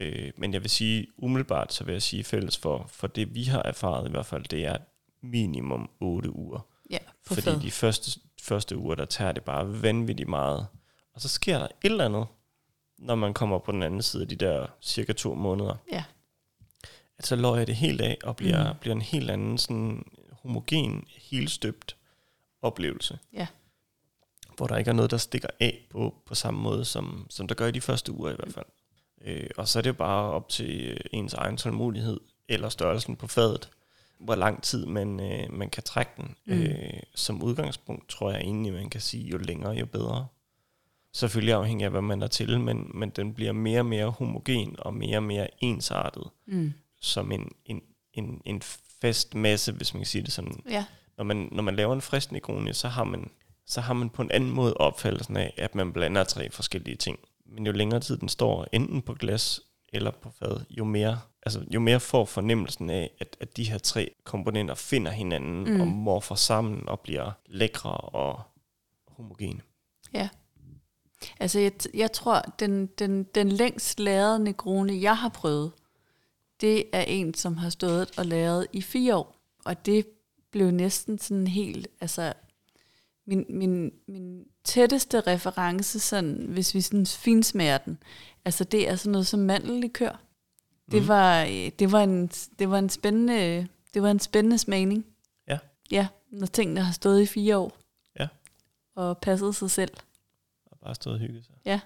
[SPEAKER 1] Øh, men jeg vil sige, umiddelbart, så vil jeg sige fælles for, for det vi har erfaret i hvert fald, det er minimum 8 uger. Ja, på Fordi fed. de første, første uger, der tager det bare vanvittigt meget. Og så sker der et eller andet, når man kommer på den anden side af de der cirka to måneder. Ja. At så løjer det helt af og bliver, mm. bliver en helt anden sådan homogen, helt støbt oplevelse. Ja. Hvor der ikke er noget, der stikker af på, på samme måde, som, som der gør i de første uger i hvert fald. Øh, og så er det bare op til øh, ens egen tålmodighed, eller størrelsen på fadet, hvor lang tid man, øh, man kan trække den. Mm. Øh, som udgangspunkt tror jeg egentlig, man kan sige, jo længere, jo bedre. Selvfølgelig afhængig af, hvad man er til, men, men den bliver mere og mere homogen og mere og mere ensartet. Mm. Som en, en, en, en fast masse, hvis man kan sige det sådan. Ja. Når, man, når man laver en frisk Negroni, så har man så har man på en anden måde opfattelsen af, at man blander tre forskellige ting men jo længere tid den står enten på glas eller på fad, jo mere, altså, jo mere får fornemmelsen af, at, at de her tre komponenter finder hinanden mm. og morfer sammen og bliver lækre og homogene.
[SPEAKER 2] Ja. Altså, jeg, jeg tror, den, den, den længst lærede Negroni, jeg har prøvet, det er en, som har stået og læret i fire år. Og det blev næsten sådan helt, altså min, min, min tætteste reference, sådan, hvis vi sådan finsmager den, altså det er sådan noget som mandellikør. Det, mm. var, det, var en, det, var en spændende, det var en spændende smagning. Ja. Ja, når tingene har stået i fire år. Ja. Og passet sig selv.
[SPEAKER 1] Og bare stået og hygget sig. Ja.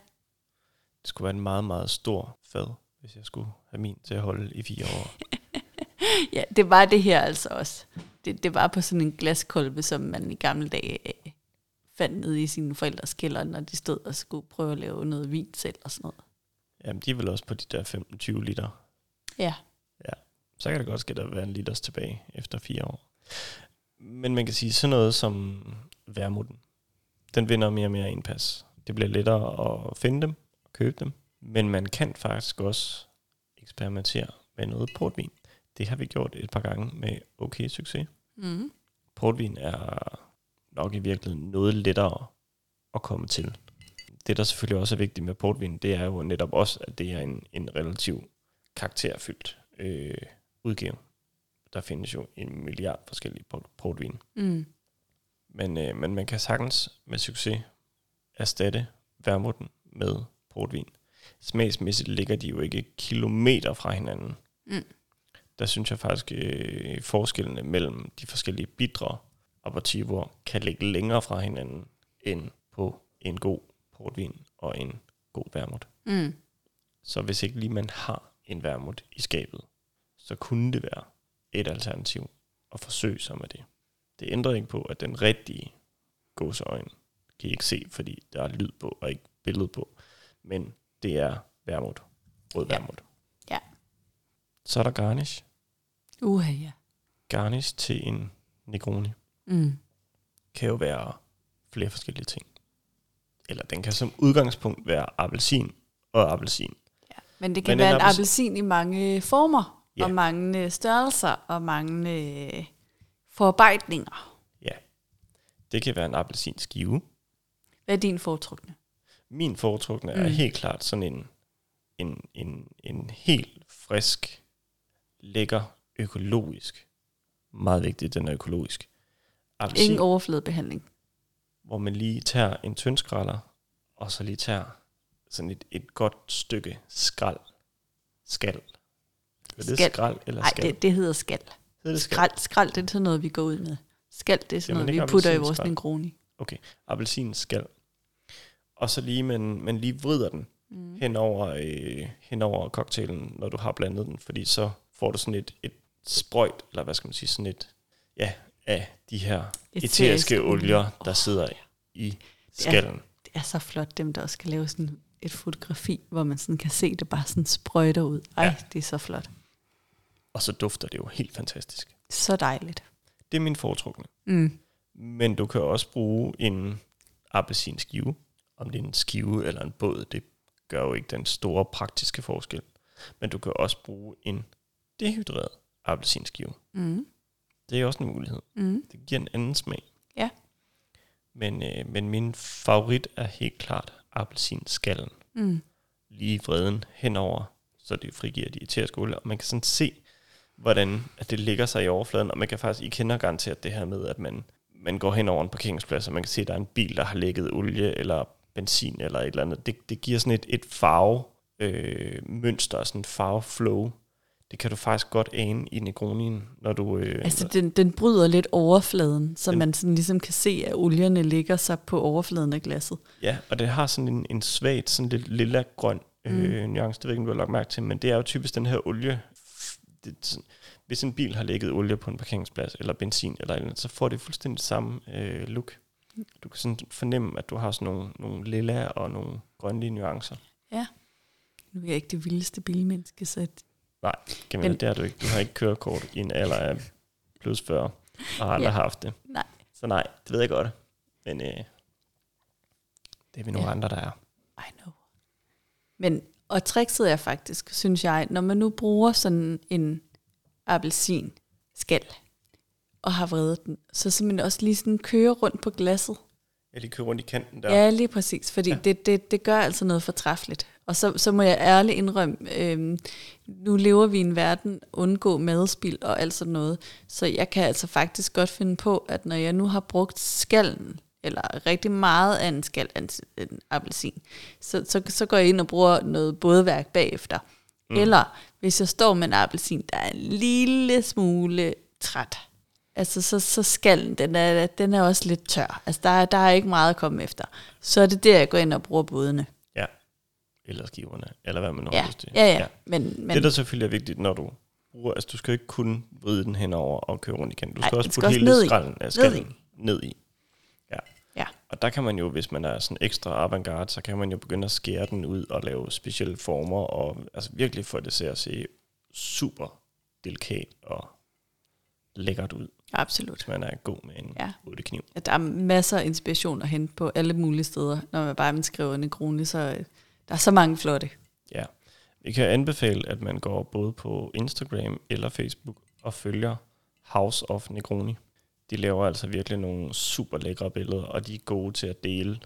[SPEAKER 1] Det skulle være en meget, meget stor fad, hvis jeg skulle have min til at holde i fire år.
[SPEAKER 2] ja, det var det her altså også. Det, det var på sådan en glaskolbe, som man i gamle dage fandt ned i sine forældres kælder, når de stod og skulle prøve at lave noget vin selv og sådan noget.
[SPEAKER 1] Jamen, de er vel også på de der 15-20 liter. Ja. Ja, så kan det godt ske, at der være en liters tilbage efter fire år. Men man kan sige, sådan noget som værmuten, den vinder mere og mere indpas. Det bliver lettere at finde dem og købe dem. Men man kan faktisk også eksperimentere med noget portvin. Det har vi gjort et par gange med okay succes. Mm. Portvin er nok i virkeligheden noget lettere at komme til. Det, der selvfølgelig også er vigtigt med portvin, det er jo netop også, at det er en, en relativt karakterfyldt øh, udgave. Der findes jo en milliard forskellige portvin. Mm. Men, øh, men man kan sagtens med succes erstatte vermuten med portvin. Smagsmæssigt ligger de jo ikke kilometer fra hinanden. Mm. Der synes jeg faktisk, øh, forskellene mellem de forskellige bidre aperitiver kan ligge længere fra hinanden end på en god portvin og en god vermut. Mm. Så hvis ikke lige man har en vermut i skabet, så kunne det være et alternativ at forsøge sig med det. Det ændrer ikke på, at den rigtige gåseøjne kan I ikke se, fordi der er lyd på og ikke billede på. Men det er vermut. Rød vermut. Ja. Så er der garnish.
[SPEAKER 2] Uha, ja.
[SPEAKER 1] Garnish til en Negroni
[SPEAKER 2] Mm.
[SPEAKER 1] kan jo være flere forskellige ting. Eller den kan som udgangspunkt være appelsin og appelsin.
[SPEAKER 2] Ja. Men det kan
[SPEAKER 1] Men
[SPEAKER 2] Men
[SPEAKER 1] en
[SPEAKER 2] være en
[SPEAKER 1] appelsin-
[SPEAKER 2] appelsin i mange former,
[SPEAKER 1] Ja.
[SPEAKER 2] og mange øh, størrelser, og mange øh, forarbejdninger.
[SPEAKER 1] Det kan være en appelsinskive.
[SPEAKER 2] Hvad er din foretrukne?
[SPEAKER 1] Min foretrukne er
[SPEAKER 2] Mm.
[SPEAKER 1] helt klart sådan en, en, en, en helt frisk, lækker, økologisk. Meget vigtigt, den er økologisk. Appelsin,
[SPEAKER 2] Ingen overfladebehandling.
[SPEAKER 1] hvor man lige tager en tyndskræller, og så lige tager sådan et, et godt stykke skrald. Skal. Er det
[SPEAKER 2] Skal.
[SPEAKER 1] skrald eller
[SPEAKER 2] Nej,
[SPEAKER 1] skal?
[SPEAKER 2] det, det hedder skal.
[SPEAKER 1] Hedder det skal?
[SPEAKER 2] Skrald, skrald, det er sådan noget, vi går ud med. Skal, det er sådan
[SPEAKER 1] Jamen,
[SPEAKER 2] noget, vi putter i vores negroni.
[SPEAKER 1] Appelsin skal. Og så lige, man, man lige vrider den
[SPEAKER 2] Mm.
[SPEAKER 1] hen over, øh, hen over cocktailen, når du har blandet den, fordi så får du sådan et, et sprøjt, eller hvad skal man sige, sådan et, ja, af de her
[SPEAKER 2] Eteriske
[SPEAKER 1] eteriske olier,
[SPEAKER 2] olier.
[SPEAKER 1] der
[SPEAKER 2] Åh,
[SPEAKER 1] sidder i skallen.
[SPEAKER 2] Det er så flot, dem der også skal lave sådan et fotografi, hvor man sådan kan se det bare sådan sprøjter ud. Ej,
[SPEAKER 1] ja.
[SPEAKER 2] det er så flot.
[SPEAKER 1] Og så dufter det jo helt fantastisk.
[SPEAKER 2] Så dejligt.
[SPEAKER 1] Det er min foretrukne.
[SPEAKER 2] Mm.
[SPEAKER 1] Men du kan også bruge en appelsinskive. Om det er en skive eller en båd, det gør jo ikke den store praktiske forskel. Men du kan også bruge en dehydreret appelsinskive.
[SPEAKER 2] Mm.
[SPEAKER 1] Det er også en mulighed.
[SPEAKER 2] Mm.
[SPEAKER 1] Det giver en anden smag.
[SPEAKER 2] Ja.
[SPEAKER 1] Men, øh, men min favorit er helt klart appelsinskallen.
[SPEAKER 2] Mm.
[SPEAKER 1] Lige vreden henover, så det frigiver de eteriske olier. Og man kan sådan se, hvordan at det ligger sig i overfladen. Og man kan faktisk, I kender garanteret det her med, at man, man går hen over en parkeringsplads, og man kan se, at der er en bil, der har lægget olie eller benzin eller et eller andet. Det, det giver sådan et, et farve øh, mønster, sådan et farveflow. Det kan du faktisk godt ane i Negronien, når du... Øh,
[SPEAKER 2] Altså, den, den bryder lidt overfladen, så
[SPEAKER 1] Den-
[SPEAKER 2] man sådan ligesom kan se, at olierne ligger sig på overfladen af glasset.
[SPEAKER 1] Ja, og det har sådan en, en svagt, sådan lidt lilla grøn øh, nuance, det ved jeg ikke, du har lagt mærke til, men det er jo typisk den her olie. Det, sådan, hvis en bil har lægget olie på en parkeringsplads, eller benzin, eller et eller andet, så får det fuldstændig samme øh, look. Du kan sådan fornemme, at du har sådan nogle, nogle lilla og nogle grønlige nuancer.
[SPEAKER 2] Nu er jeg ikke det vildeste bilmenneske, så
[SPEAKER 1] Nej, Camilla,
[SPEAKER 2] Men-
[SPEAKER 1] det har du ikke. Du har ikke kørekort i en alder af plus 40, og har aldrig
[SPEAKER 2] Ja.
[SPEAKER 1] haft det.
[SPEAKER 2] nej.
[SPEAKER 1] Så nej, det ved jeg godt. Men øh, det er vi nogle
[SPEAKER 2] Ja.
[SPEAKER 1] andre, der er.
[SPEAKER 2] I know. Men, og trickset er faktisk, synes jeg, når man nu bruger sådan en appelsin skal og har vredet den, så simpelthen også lige sådan køre rundt på glasset.
[SPEAKER 1] Jeg lige kører rundt i kanten der.
[SPEAKER 2] Ja, ja lige præcis, fordi
[SPEAKER 1] Ja.
[SPEAKER 2] ja. det, det, det gør altså noget fortræffeligt. Og så, så må jeg ærligt indrømme, øhm, nu lever vi i en verden, undgå madspil og alt sådan noget, så jeg kan altså faktisk godt finde på, at når jeg nu har brugt skallen, eller rigtig meget af en skal af en, appelsin, så, så, så går jeg ind og bruger noget bådværk bagefter. Mm. Eller hvis jeg står med en appelsin, der er en lille smule træt, altså så, så skallen, den er, den er også lidt tør. Altså der, er- der er ikke meget at komme efter. Så er det der, jeg går ind og bruger bådene.
[SPEAKER 1] Ja. Eller skiverne, eller hvad man nu har
[SPEAKER 2] Ja,
[SPEAKER 1] lyst til.
[SPEAKER 2] ja, ja. Men, men
[SPEAKER 1] Det, der selvfølgelig er vigtigt, når du bruger, altså du skal jo ikke kun vride den henover og køre rundt i kanten. Du
[SPEAKER 2] Ej,
[SPEAKER 1] skal også
[SPEAKER 2] den skal
[SPEAKER 1] putte
[SPEAKER 2] også
[SPEAKER 1] hele
[SPEAKER 2] ned
[SPEAKER 1] skralden af
[SPEAKER 2] Ned
[SPEAKER 1] skallen ned i. Ja.
[SPEAKER 2] Ja.
[SPEAKER 1] Og der kan man jo, hvis man er sådan ekstra avantgarde, så kan man jo begynde at skære den ud og lave specielle former, og altså virkelig få det til at se super delikat og lækkert ud,
[SPEAKER 2] absolut.
[SPEAKER 1] hvis man er god med en
[SPEAKER 2] Ja.
[SPEAKER 1] ja. kniv.
[SPEAKER 2] Ja, Der er masser af inspiration at hente på alle mulige steder, når man bare man skriver Negroni, så øh, der er så mange flotte.
[SPEAKER 1] Ja. Vi kan anbefale, at man går både på Instagram eller Facebook og følger House of Negroni. De laver altså virkelig nogle super lækre billeder, og de er gode til at dele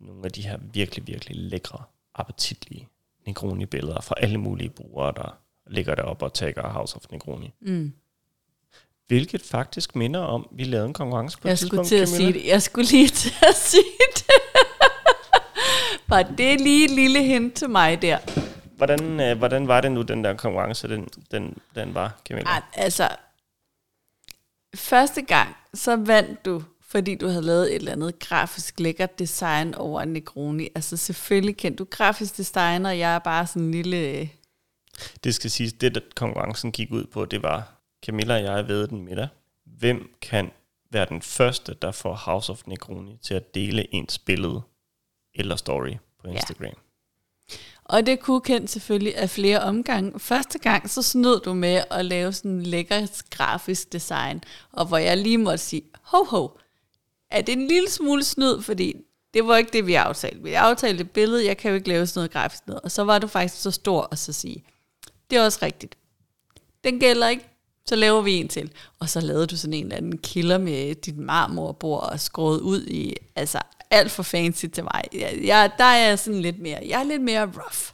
[SPEAKER 1] nogle af de her virkelig, virkelig lækre, appetitlige Negroni-billeder fra alle mulige brugere, der lægger det op og tagger House of Negroni.
[SPEAKER 2] Mm.
[SPEAKER 1] Hvilket faktisk minder om, vi lavede en konkurrence på
[SPEAKER 2] Jeg
[SPEAKER 1] et
[SPEAKER 2] skulle
[SPEAKER 1] tidspunkt,
[SPEAKER 2] til at
[SPEAKER 1] Camilla.
[SPEAKER 2] sige det. Jeg skulle lige til at sige Var det lige et lille hint til mig der?
[SPEAKER 1] Hvordan, øh, hvordan var det nu, den der konkurrence, den, den, den var, Camilla?
[SPEAKER 2] Ej, altså, første gang, så vandt du, fordi du havde lavet et eller andet grafisk lækkert design over en Negroni. Altså selvfølgelig kendt du grafisk designer, jeg er bare sådan en lille... øh,
[SPEAKER 1] Det skal siges, det der konkurrencen gik ud på, det var, Camilla og jeg ved den middag. Hvem kan være den første, der får House of Negroni til at dele ens billede eller story på
[SPEAKER 2] Ja.
[SPEAKER 1] Instagram?
[SPEAKER 2] Og det kunne kendt selvfølgelig af flere omgange. Første gang, så snød du med at lave sådan en lækker grafisk design, og hvor jeg lige måtte sige, ho ho, er det en lille smule snyd, fordi det var ikke det, vi aftalte. Vi aftalte et billede, jeg kan jo ikke lave sådan noget grafisk noget. Og så var du faktisk så stor og så sige, det er også rigtigt. Den gælder ikke, så laver vi en til. Og så lavede du sådan en eller anden kilder med dit marmorbord og skåret ud i, altså alt for fancy til mig. Jeg, jeg, der er jeg sådan lidt mere, jeg er lidt mere rough.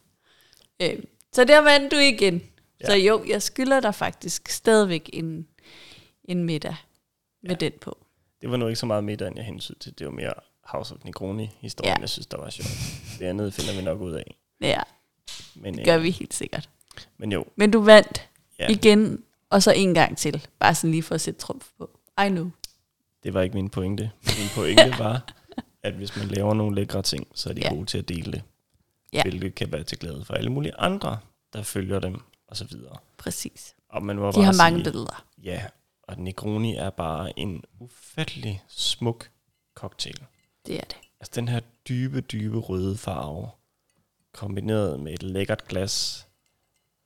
[SPEAKER 2] Øh, så der vandt du igen. Ja. Så jo, jeg skylder dig faktisk stadigvæk en, en middag med ja. den på.
[SPEAKER 1] Det var nu ikke så meget middag, end jeg hensyn til. Det var mere House of Negroni-historien, ja. jeg synes, der var sjovt. Det andet finder vi nok ud af.
[SPEAKER 2] Ja, Men, det gør øh, vi helt sikkert.
[SPEAKER 1] Men jo.
[SPEAKER 2] Men du vandt ja. igen, og så en gang til. Bare sådan lige for at sætte trumf på. I know.
[SPEAKER 1] Det var ikke min pointe. Min pointe var, at hvis man laver nogle lækre ting, så er de ja. gode til at dele det. Ja. Hvilket kan være til glæde for alle mulige andre, der følger dem, og så videre.
[SPEAKER 2] Præcis.
[SPEAKER 1] Og man må
[SPEAKER 2] de har mange billeder.
[SPEAKER 1] Ja, og Negroni er bare en ufattelig smuk cocktail.
[SPEAKER 2] Det er det.
[SPEAKER 1] Altså den her dybe, dybe røde farve, kombineret med et lækkert glas,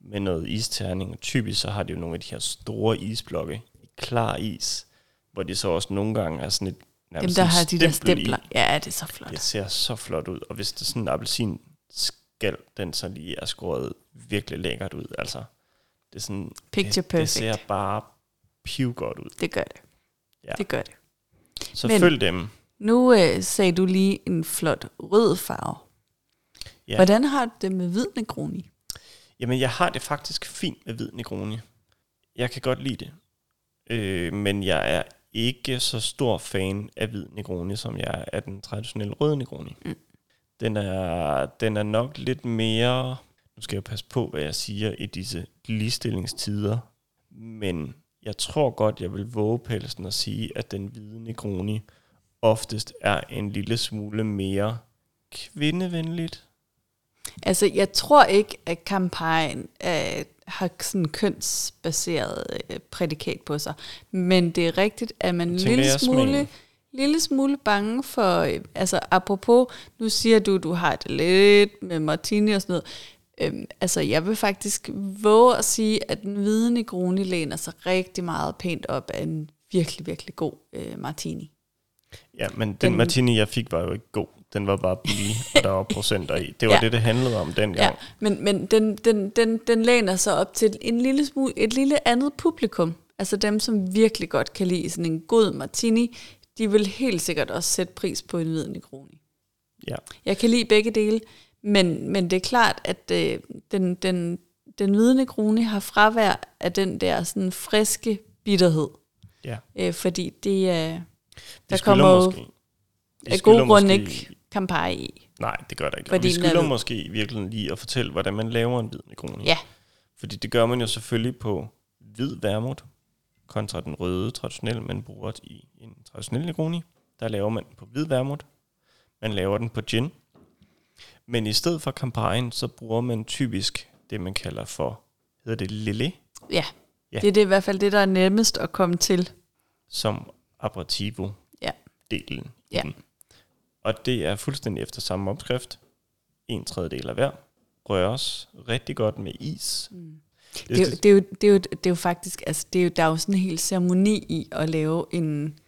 [SPEAKER 1] med noget isterning. Typisk så har de jo nogle af de her store isblokke i klar is, hvor de så også nogle gange er sådan et
[SPEAKER 2] Dem, der har de der stempler. I. Ja, det er så flot.
[SPEAKER 1] Det ser så flot ud. Og hvis det er sådan en appelsin skal, den så lige er skåret virkelig lækkert ud. Altså, det er sådan,
[SPEAKER 2] Picture
[SPEAKER 1] det,
[SPEAKER 2] perfect.
[SPEAKER 1] det ser bare piv godt ud.
[SPEAKER 2] Det gør det. Ja. Det gør det.
[SPEAKER 1] Så Men følg dem.
[SPEAKER 2] Nu øh, sagde du lige en flot rød farve. Ja. Hvordan har du det med hvid negroni?
[SPEAKER 1] Jamen, jeg har det faktisk fint med hvid negroni. Jeg kan godt lide det. Øh, men jeg er ikke så stor fan af hvid negroni, som jeg er af den traditionelle røde negroni. Mm. Den, er, den er nok lidt mere... Nu skal jeg passe på, hvad jeg siger i disse ligestillingstider. Men jeg tror godt, jeg vil våge pelsen at sige, at den hvide negroni oftest er en lille smule mere kvindevenligt.
[SPEAKER 2] Altså, jeg tror ikke, at kampagnen øh, har sådan kønsbaseret øh, prædikat på sig. Men det er rigtigt, at man en lille smule, lille smule bange for, øh, altså apropos, nu siger du, du har det lidt med martini og sådan noget. Øhm, altså, jeg vil faktisk våge at sige, at den hvide Negroni læner sig rigtig meget pænt op af en virkelig, virkelig god øh, martini.
[SPEAKER 1] Ja, men den, den martini, jeg fik, var jo ikke god. Den var bare billig, og der var procenter i. Det var ja. det, det handlede om den gang. Ja,
[SPEAKER 2] men, men den, den, den, den læner sig op til en lille smule, et lille andet publikum. Altså dem, som virkelig godt kan lide sådan en god martini, de vil helt sikkert også sætte pris på en hvid Negroni.
[SPEAKER 1] Ja.
[SPEAKER 2] Jeg kan lide begge dele, men, men det er klart, at øh, den, den, den hvide Negroni har fravær af den der sådan friske bitterhed.
[SPEAKER 1] Ja.
[SPEAKER 2] Øh, fordi det er... Øh, der kommer måske, af god grund ikke Campari i.
[SPEAKER 1] Nej, det gør der ikke. Fordi vi skylder er... måske virkelig lige at fortælle, hvordan man laver en hvid Negroni.
[SPEAKER 2] Ja.
[SPEAKER 1] Fordi det gør man jo selvfølgelig på hvid vermut, kontra den røde traditionelle, man bruger i en traditionel Negroni. Der laver man den på hvid vermut. Man laver den på gin. Men i stedet for Campari, så bruger man typisk det, man kalder for, hedder det lille?
[SPEAKER 2] Ja, ja. det er det i hvert fald det, der er nemmest at komme til.
[SPEAKER 1] Som aperitivo
[SPEAKER 2] ja.
[SPEAKER 1] delen.
[SPEAKER 2] Ja.
[SPEAKER 1] Og det er fuldstændig efter samme opskrift. En tredjedel af hver. Røres rigtig godt med is. Mm.
[SPEAKER 2] Det, det, det, er jo, det, er jo, det er jo faktisk, altså det er jo, der er jo sådan en hel ceremoni i at lave en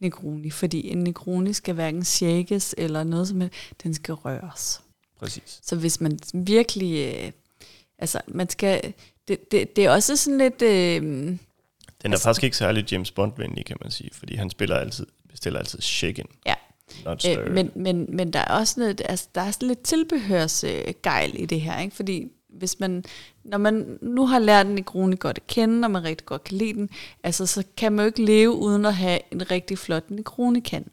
[SPEAKER 2] Negroni, fordi en Negroni skal hverken shakes eller noget som helst, den skal røres.
[SPEAKER 1] Præcis.
[SPEAKER 2] Så hvis man virkelig, øh, altså man skal, det, det, det er også sådan lidt... Øh,
[SPEAKER 1] den er altså, faktisk ikke særlig James Bond-venlig, kan man sige, fordi han spiller altid, bestiller altid shaken.
[SPEAKER 2] Ja, øh, men, men, men der er også noget, altså, der er sådan lidt tilbehørsgejl i det her, ikke? fordi hvis man, når man nu har lært en Negroni godt at kende, og man rigtig godt kan lide den, altså så kan man jo ikke leve uden at have en rigtig flot Negroni kan.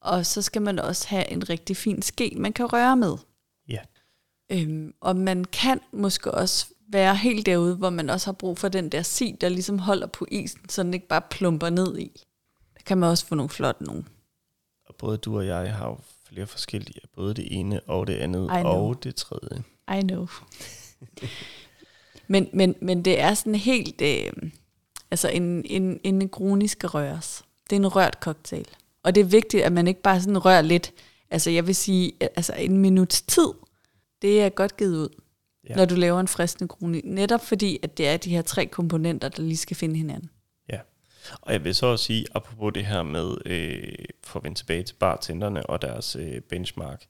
[SPEAKER 2] Og så skal man også have en rigtig fin ske, man kan røre med.
[SPEAKER 1] Ja.
[SPEAKER 2] Øhm, og man kan måske også være helt derude, hvor man også har brug for den der si, der ligesom holder på isen, så den ikke bare plumper ned i. Der kan man også få nogle flotte nogle.
[SPEAKER 1] Både du og jeg har jo flere forskellige, både det ene og det andet og det tredje.
[SPEAKER 2] I know. men, men, men det er sådan helt, øh, altså en, en, en Negroni skal røres. Det er en rørt cocktail. Og det er vigtigt, at man ikke bare sådan rører lidt. Altså jeg vil sige, altså en minuts tid, det er godt givet ud,
[SPEAKER 1] Ja.
[SPEAKER 2] når du laver en frisk Negroni. Netop fordi, at det er de her tre komponenter, der lige skal finde hinanden.
[SPEAKER 1] Og jeg vil så også sige, apropos det her med, øh, for at vende tilbage til bartenderne og deres øh, benchmark,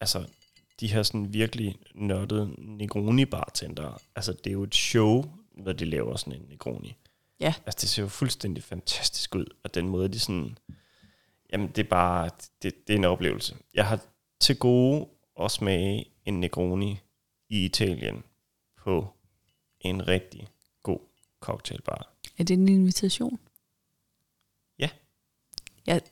[SPEAKER 1] altså de her sådan virkelig nørdede Negroni-bartender, altså det er jo et show, når de laver sådan en Negroni.
[SPEAKER 2] Ja.
[SPEAKER 1] Altså det ser jo fuldstændig fantastisk ud, og den måde de sådan, jamen det er bare, det, det er en oplevelse. Jeg har til gode at smage en Negroni i Italien på en rigtig god cocktailbar.
[SPEAKER 2] Er det en invitation?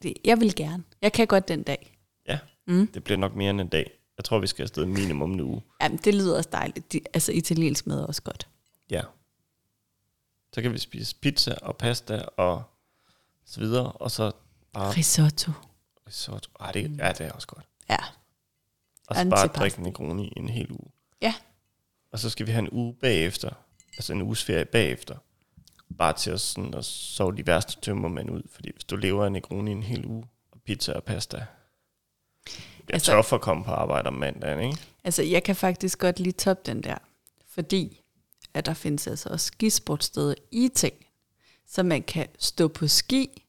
[SPEAKER 2] Det, jeg vil gerne. Jeg kan godt den dag.
[SPEAKER 1] Ja.
[SPEAKER 2] Mm.
[SPEAKER 1] Det bliver nok mere end en dag. Jeg tror, vi skal afsted minimum en uge.
[SPEAKER 2] Jamen, det lyder også dejligt. De, altså, italiensk mad er også godt.
[SPEAKER 1] Ja. Så kan vi spise pizza og pasta og så videre, og så bare
[SPEAKER 2] Risotto.
[SPEAKER 1] risotto. Ej, det, ja, det er også godt.
[SPEAKER 2] Ja.
[SPEAKER 1] Og så bare drikke Negroni i en hel uge.
[SPEAKER 2] Ja.
[SPEAKER 1] Og så skal vi have en uge bagefter, altså en uges ferie bagefter, bare til at, sådan, at sove de værste tømmermænd ud. Fordi hvis du lever af Negroni en hel uge, og pizza og pasta, er
[SPEAKER 2] Altså-
[SPEAKER 1] altså, tough at komme på arbejde om mandagen, ikke?
[SPEAKER 2] Altså, jeg kan faktisk godt lige toppe den der. Fordi, at der findes altså også skisportsteder i Italien, så man kan stå på ski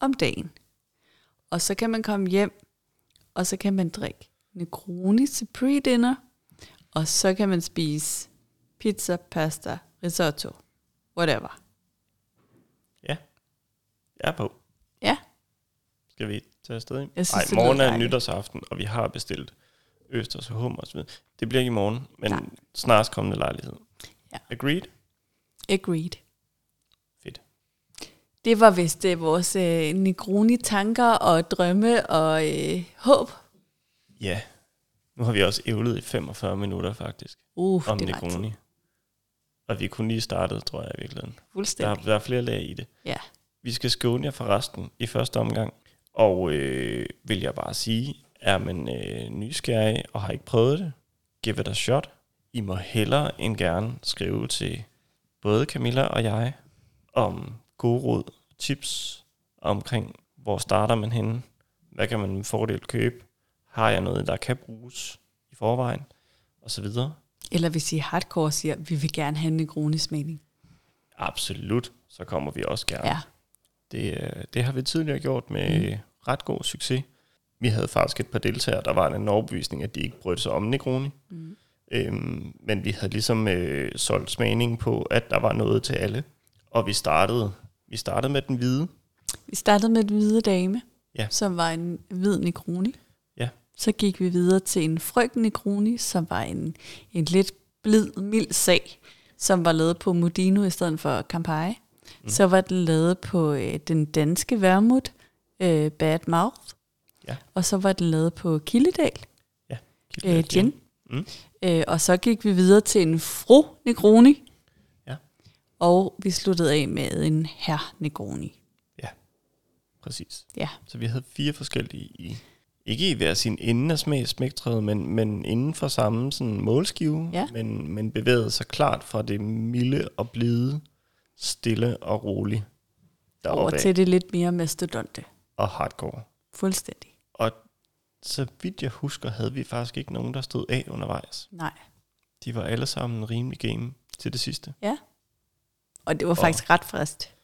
[SPEAKER 2] om dagen. Og så kan man komme hjem, og så kan man drikke Negroni til pre-dinner, og så kan man spise pizza, pasta, risotto, whatever.
[SPEAKER 1] Jeg er på.
[SPEAKER 2] Ja.
[SPEAKER 1] Skal vi tage afsted? Nej,
[SPEAKER 2] det
[SPEAKER 1] morgen er
[SPEAKER 2] dejligt.
[SPEAKER 1] nytårsaften, og vi har bestilt østers og hummer osv. Det bliver ikke i morgen, men
[SPEAKER 2] Nej.
[SPEAKER 1] Snarest kommende lejlighed.
[SPEAKER 2] Ja.
[SPEAKER 1] Agreed?
[SPEAKER 2] Agreed.
[SPEAKER 1] Fedt.
[SPEAKER 2] Det var vist øh, vores øh, Negroni-tanker og drømme og øh, håb.
[SPEAKER 1] Ja. Nu har vi også ævlet i 45 minutter faktisk,
[SPEAKER 2] Uh,
[SPEAKER 1] om
[SPEAKER 2] det.
[SPEAKER 1] Negroni. Og vi kunne lige startet, tror jeg i virkeligheden. Der,
[SPEAKER 2] Fuldstændig.
[SPEAKER 1] er- der er flere lag i det.
[SPEAKER 2] Ja.
[SPEAKER 1] Vi skal skåne jer for resten i første omgang. Og øh, vil jeg bare sige, er man øh, nysgerrig og har ikke prøvet det, give it a shot. I må hellere end gerne skrive til både Camilla og jeg om gode råd, tips omkring, hvor starter man henne, hvad kan man med fordel købe, har jeg noget, der kan bruges i forvejen, og så videre.
[SPEAKER 2] Eller hvis I hardcore siger, vi vil gerne have en Negroni-smagning.
[SPEAKER 1] Absolut, så kommer vi også gerne.
[SPEAKER 2] Ja.
[SPEAKER 1] Det, øh, det har vi tidligere gjort med mm. ret god succes. Vi havde faktisk et par deltagere, der var en overbevisning, at de ikke brød sig om Negroni.
[SPEAKER 2] Mm.
[SPEAKER 1] Øhm, men vi havde ligesom øh, solgt smagningen på, at der var noget til alle. Og vi startede, vi startede med den hvide.
[SPEAKER 2] Vi startede med den hvide dame,
[SPEAKER 1] Ja.
[SPEAKER 2] som var en hvid Negroni.
[SPEAKER 1] Ja.
[SPEAKER 2] Så gik vi videre til en frygt Negroni, som var en, en lidt blid, mild sag, som var lavet på Modino i stedet for Campari. Mm. Så var den lavet på øh, den danske vermut, øh, Bad Mouth.
[SPEAKER 1] Ja.
[SPEAKER 2] Og så var den lavet på Kildedal, øh, gin.
[SPEAKER 1] Mm.
[SPEAKER 2] Øh, og så gik vi videre til en fru Negroni.
[SPEAKER 1] Ja.
[SPEAKER 2] Og vi sluttede af med en herr Negroni.
[SPEAKER 1] Præcis.
[SPEAKER 2] Ja.
[SPEAKER 1] Så vi havde fire forskellige i, ikke i hver sin ende af smagspektret, men, men inden for samme sådan målskive,
[SPEAKER 2] Ja.
[SPEAKER 1] men, men bevægede sig klart fra det milde og blide, stille og roligt
[SPEAKER 2] Over til det lidt mere mastodonte.
[SPEAKER 1] og hardcore.
[SPEAKER 2] Fuldstændig.
[SPEAKER 1] Og så vidt jeg husker, havde vi faktisk ikke nogen, der stod af undervejs.
[SPEAKER 2] Nej.
[SPEAKER 1] De var alle sammen rimelig game til det sidste.
[SPEAKER 2] Og det var faktisk ret frist.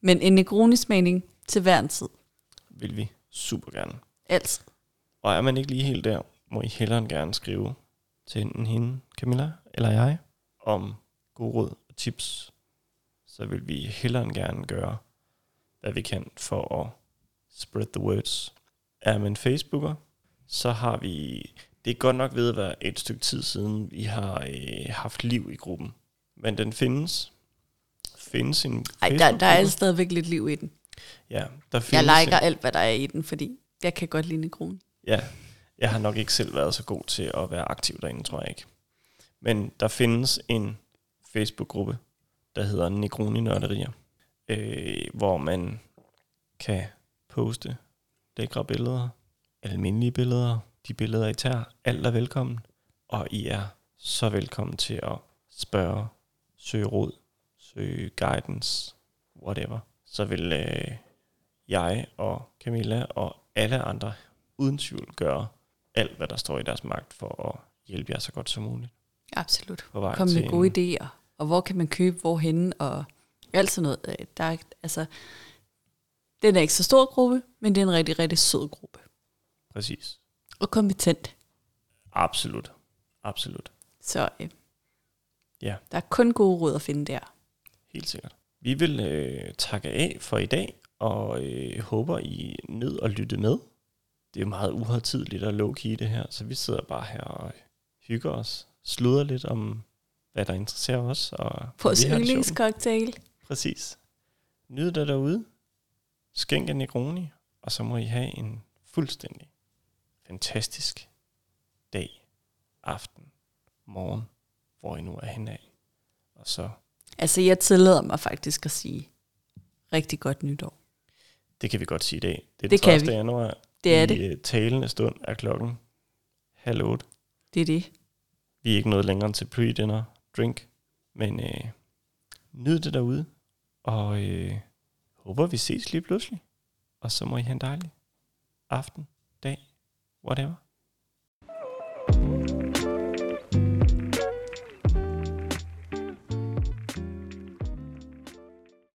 [SPEAKER 2] Men en Negroni-smagning til hver en tid.
[SPEAKER 1] Vil vi super gerne.
[SPEAKER 2] Altid.
[SPEAKER 1] Og er man ikke lige helt der, må I hellere end gerne skrive til enten hende, Camilla, eller jeg, om gode råd og tips. Så vil vi hellere end gerne gøre, hvad vi kan for at spread the words. Er man Facebooker, så har vi, det er godt nok ved at være et stykke tid siden, vi har øh, haft liv i gruppen. Men den findes. Findes en
[SPEAKER 2] Ej, der, der er stadigvæk lidt liv i den.
[SPEAKER 1] Ja, der findes
[SPEAKER 2] Jeg
[SPEAKER 1] en-
[SPEAKER 2] liker alt, hvad der er i den, fordi jeg kan godt lide Negroni.
[SPEAKER 1] Ja, jeg har nok ikke selv været så god til at være aktiv derinde, tror jeg ikke. Men der findes en Facebook-gruppe, der hedder Negroni Nørderier, øh, hvor man kan poste lækre billeder, almindelige billeder, de billeder I tager, alt er velkommen, og I er så velkommen til at spørge, søge råd, søge guidance, whatever. Så vil øh, jeg og Camilla og alle andre uden tvivl gøre alt, hvad der står i deres magt for at hjælpe jer så godt som muligt
[SPEAKER 2] Absolut. Kom med gode
[SPEAKER 1] en,
[SPEAKER 2] idéer. Og hvor kan man købe hvorhenne, og alt sådan noget. Øh, Der er, altså, den er ikke så stor gruppe, men det er en rigtig, rigtig sød gruppe.
[SPEAKER 1] Præcis.
[SPEAKER 2] Og kompetent.
[SPEAKER 1] Absolut. Absolut.
[SPEAKER 2] Så øh,
[SPEAKER 1] Ja.
[SPEAKER 2] der er kun gode råd at finde der.
[SPEAKER 1] Helt sikkert. Vi vil øh, takke af for i dag, og øh, håber, I nød at lytte med. Det er jo meget uhøjtidligt og low-key det her, så vi sidder bare her og hygger os, sluder lidt om, hvad der interesserer os. Og
[SPEAKER 2] Vores
[SPEAKER 1] det
[SPEAKER 2] yndlingscocktail.
[SPEAKER 1] Præcis. Nyd det derude. Skænk en Negroni, og så må I have en fuldstændig fantastisk dag, aften, morgen, hvor I nu er henad. Og så,
[SPEAKER 2] Altså, jeg tillader mig faktisk at sige rigtig godt nytår.
[SPEAKER 1] det kan vi godt sige i dag. Det er
[SPEAKER 2] Det
[SPEAKER 1] den 1.
[SPEAKER 2] vi.
[SPEAKER 1] januar.
[SPEAKER 2] Det er
[SPEAKER 1] I
[SPEAKER 2] det.
[SPEAKER 1] øh, talende stund er klokken halv otte.
[SPEAKER 2] Det er det.
[SPEAKER 1] Vi er ikke nået længere til pre-dinner drink, men øh, nyd det derude, og øh, håber vi ses lige pludselig. Og så må I have en dejlig aften, dag, whatever.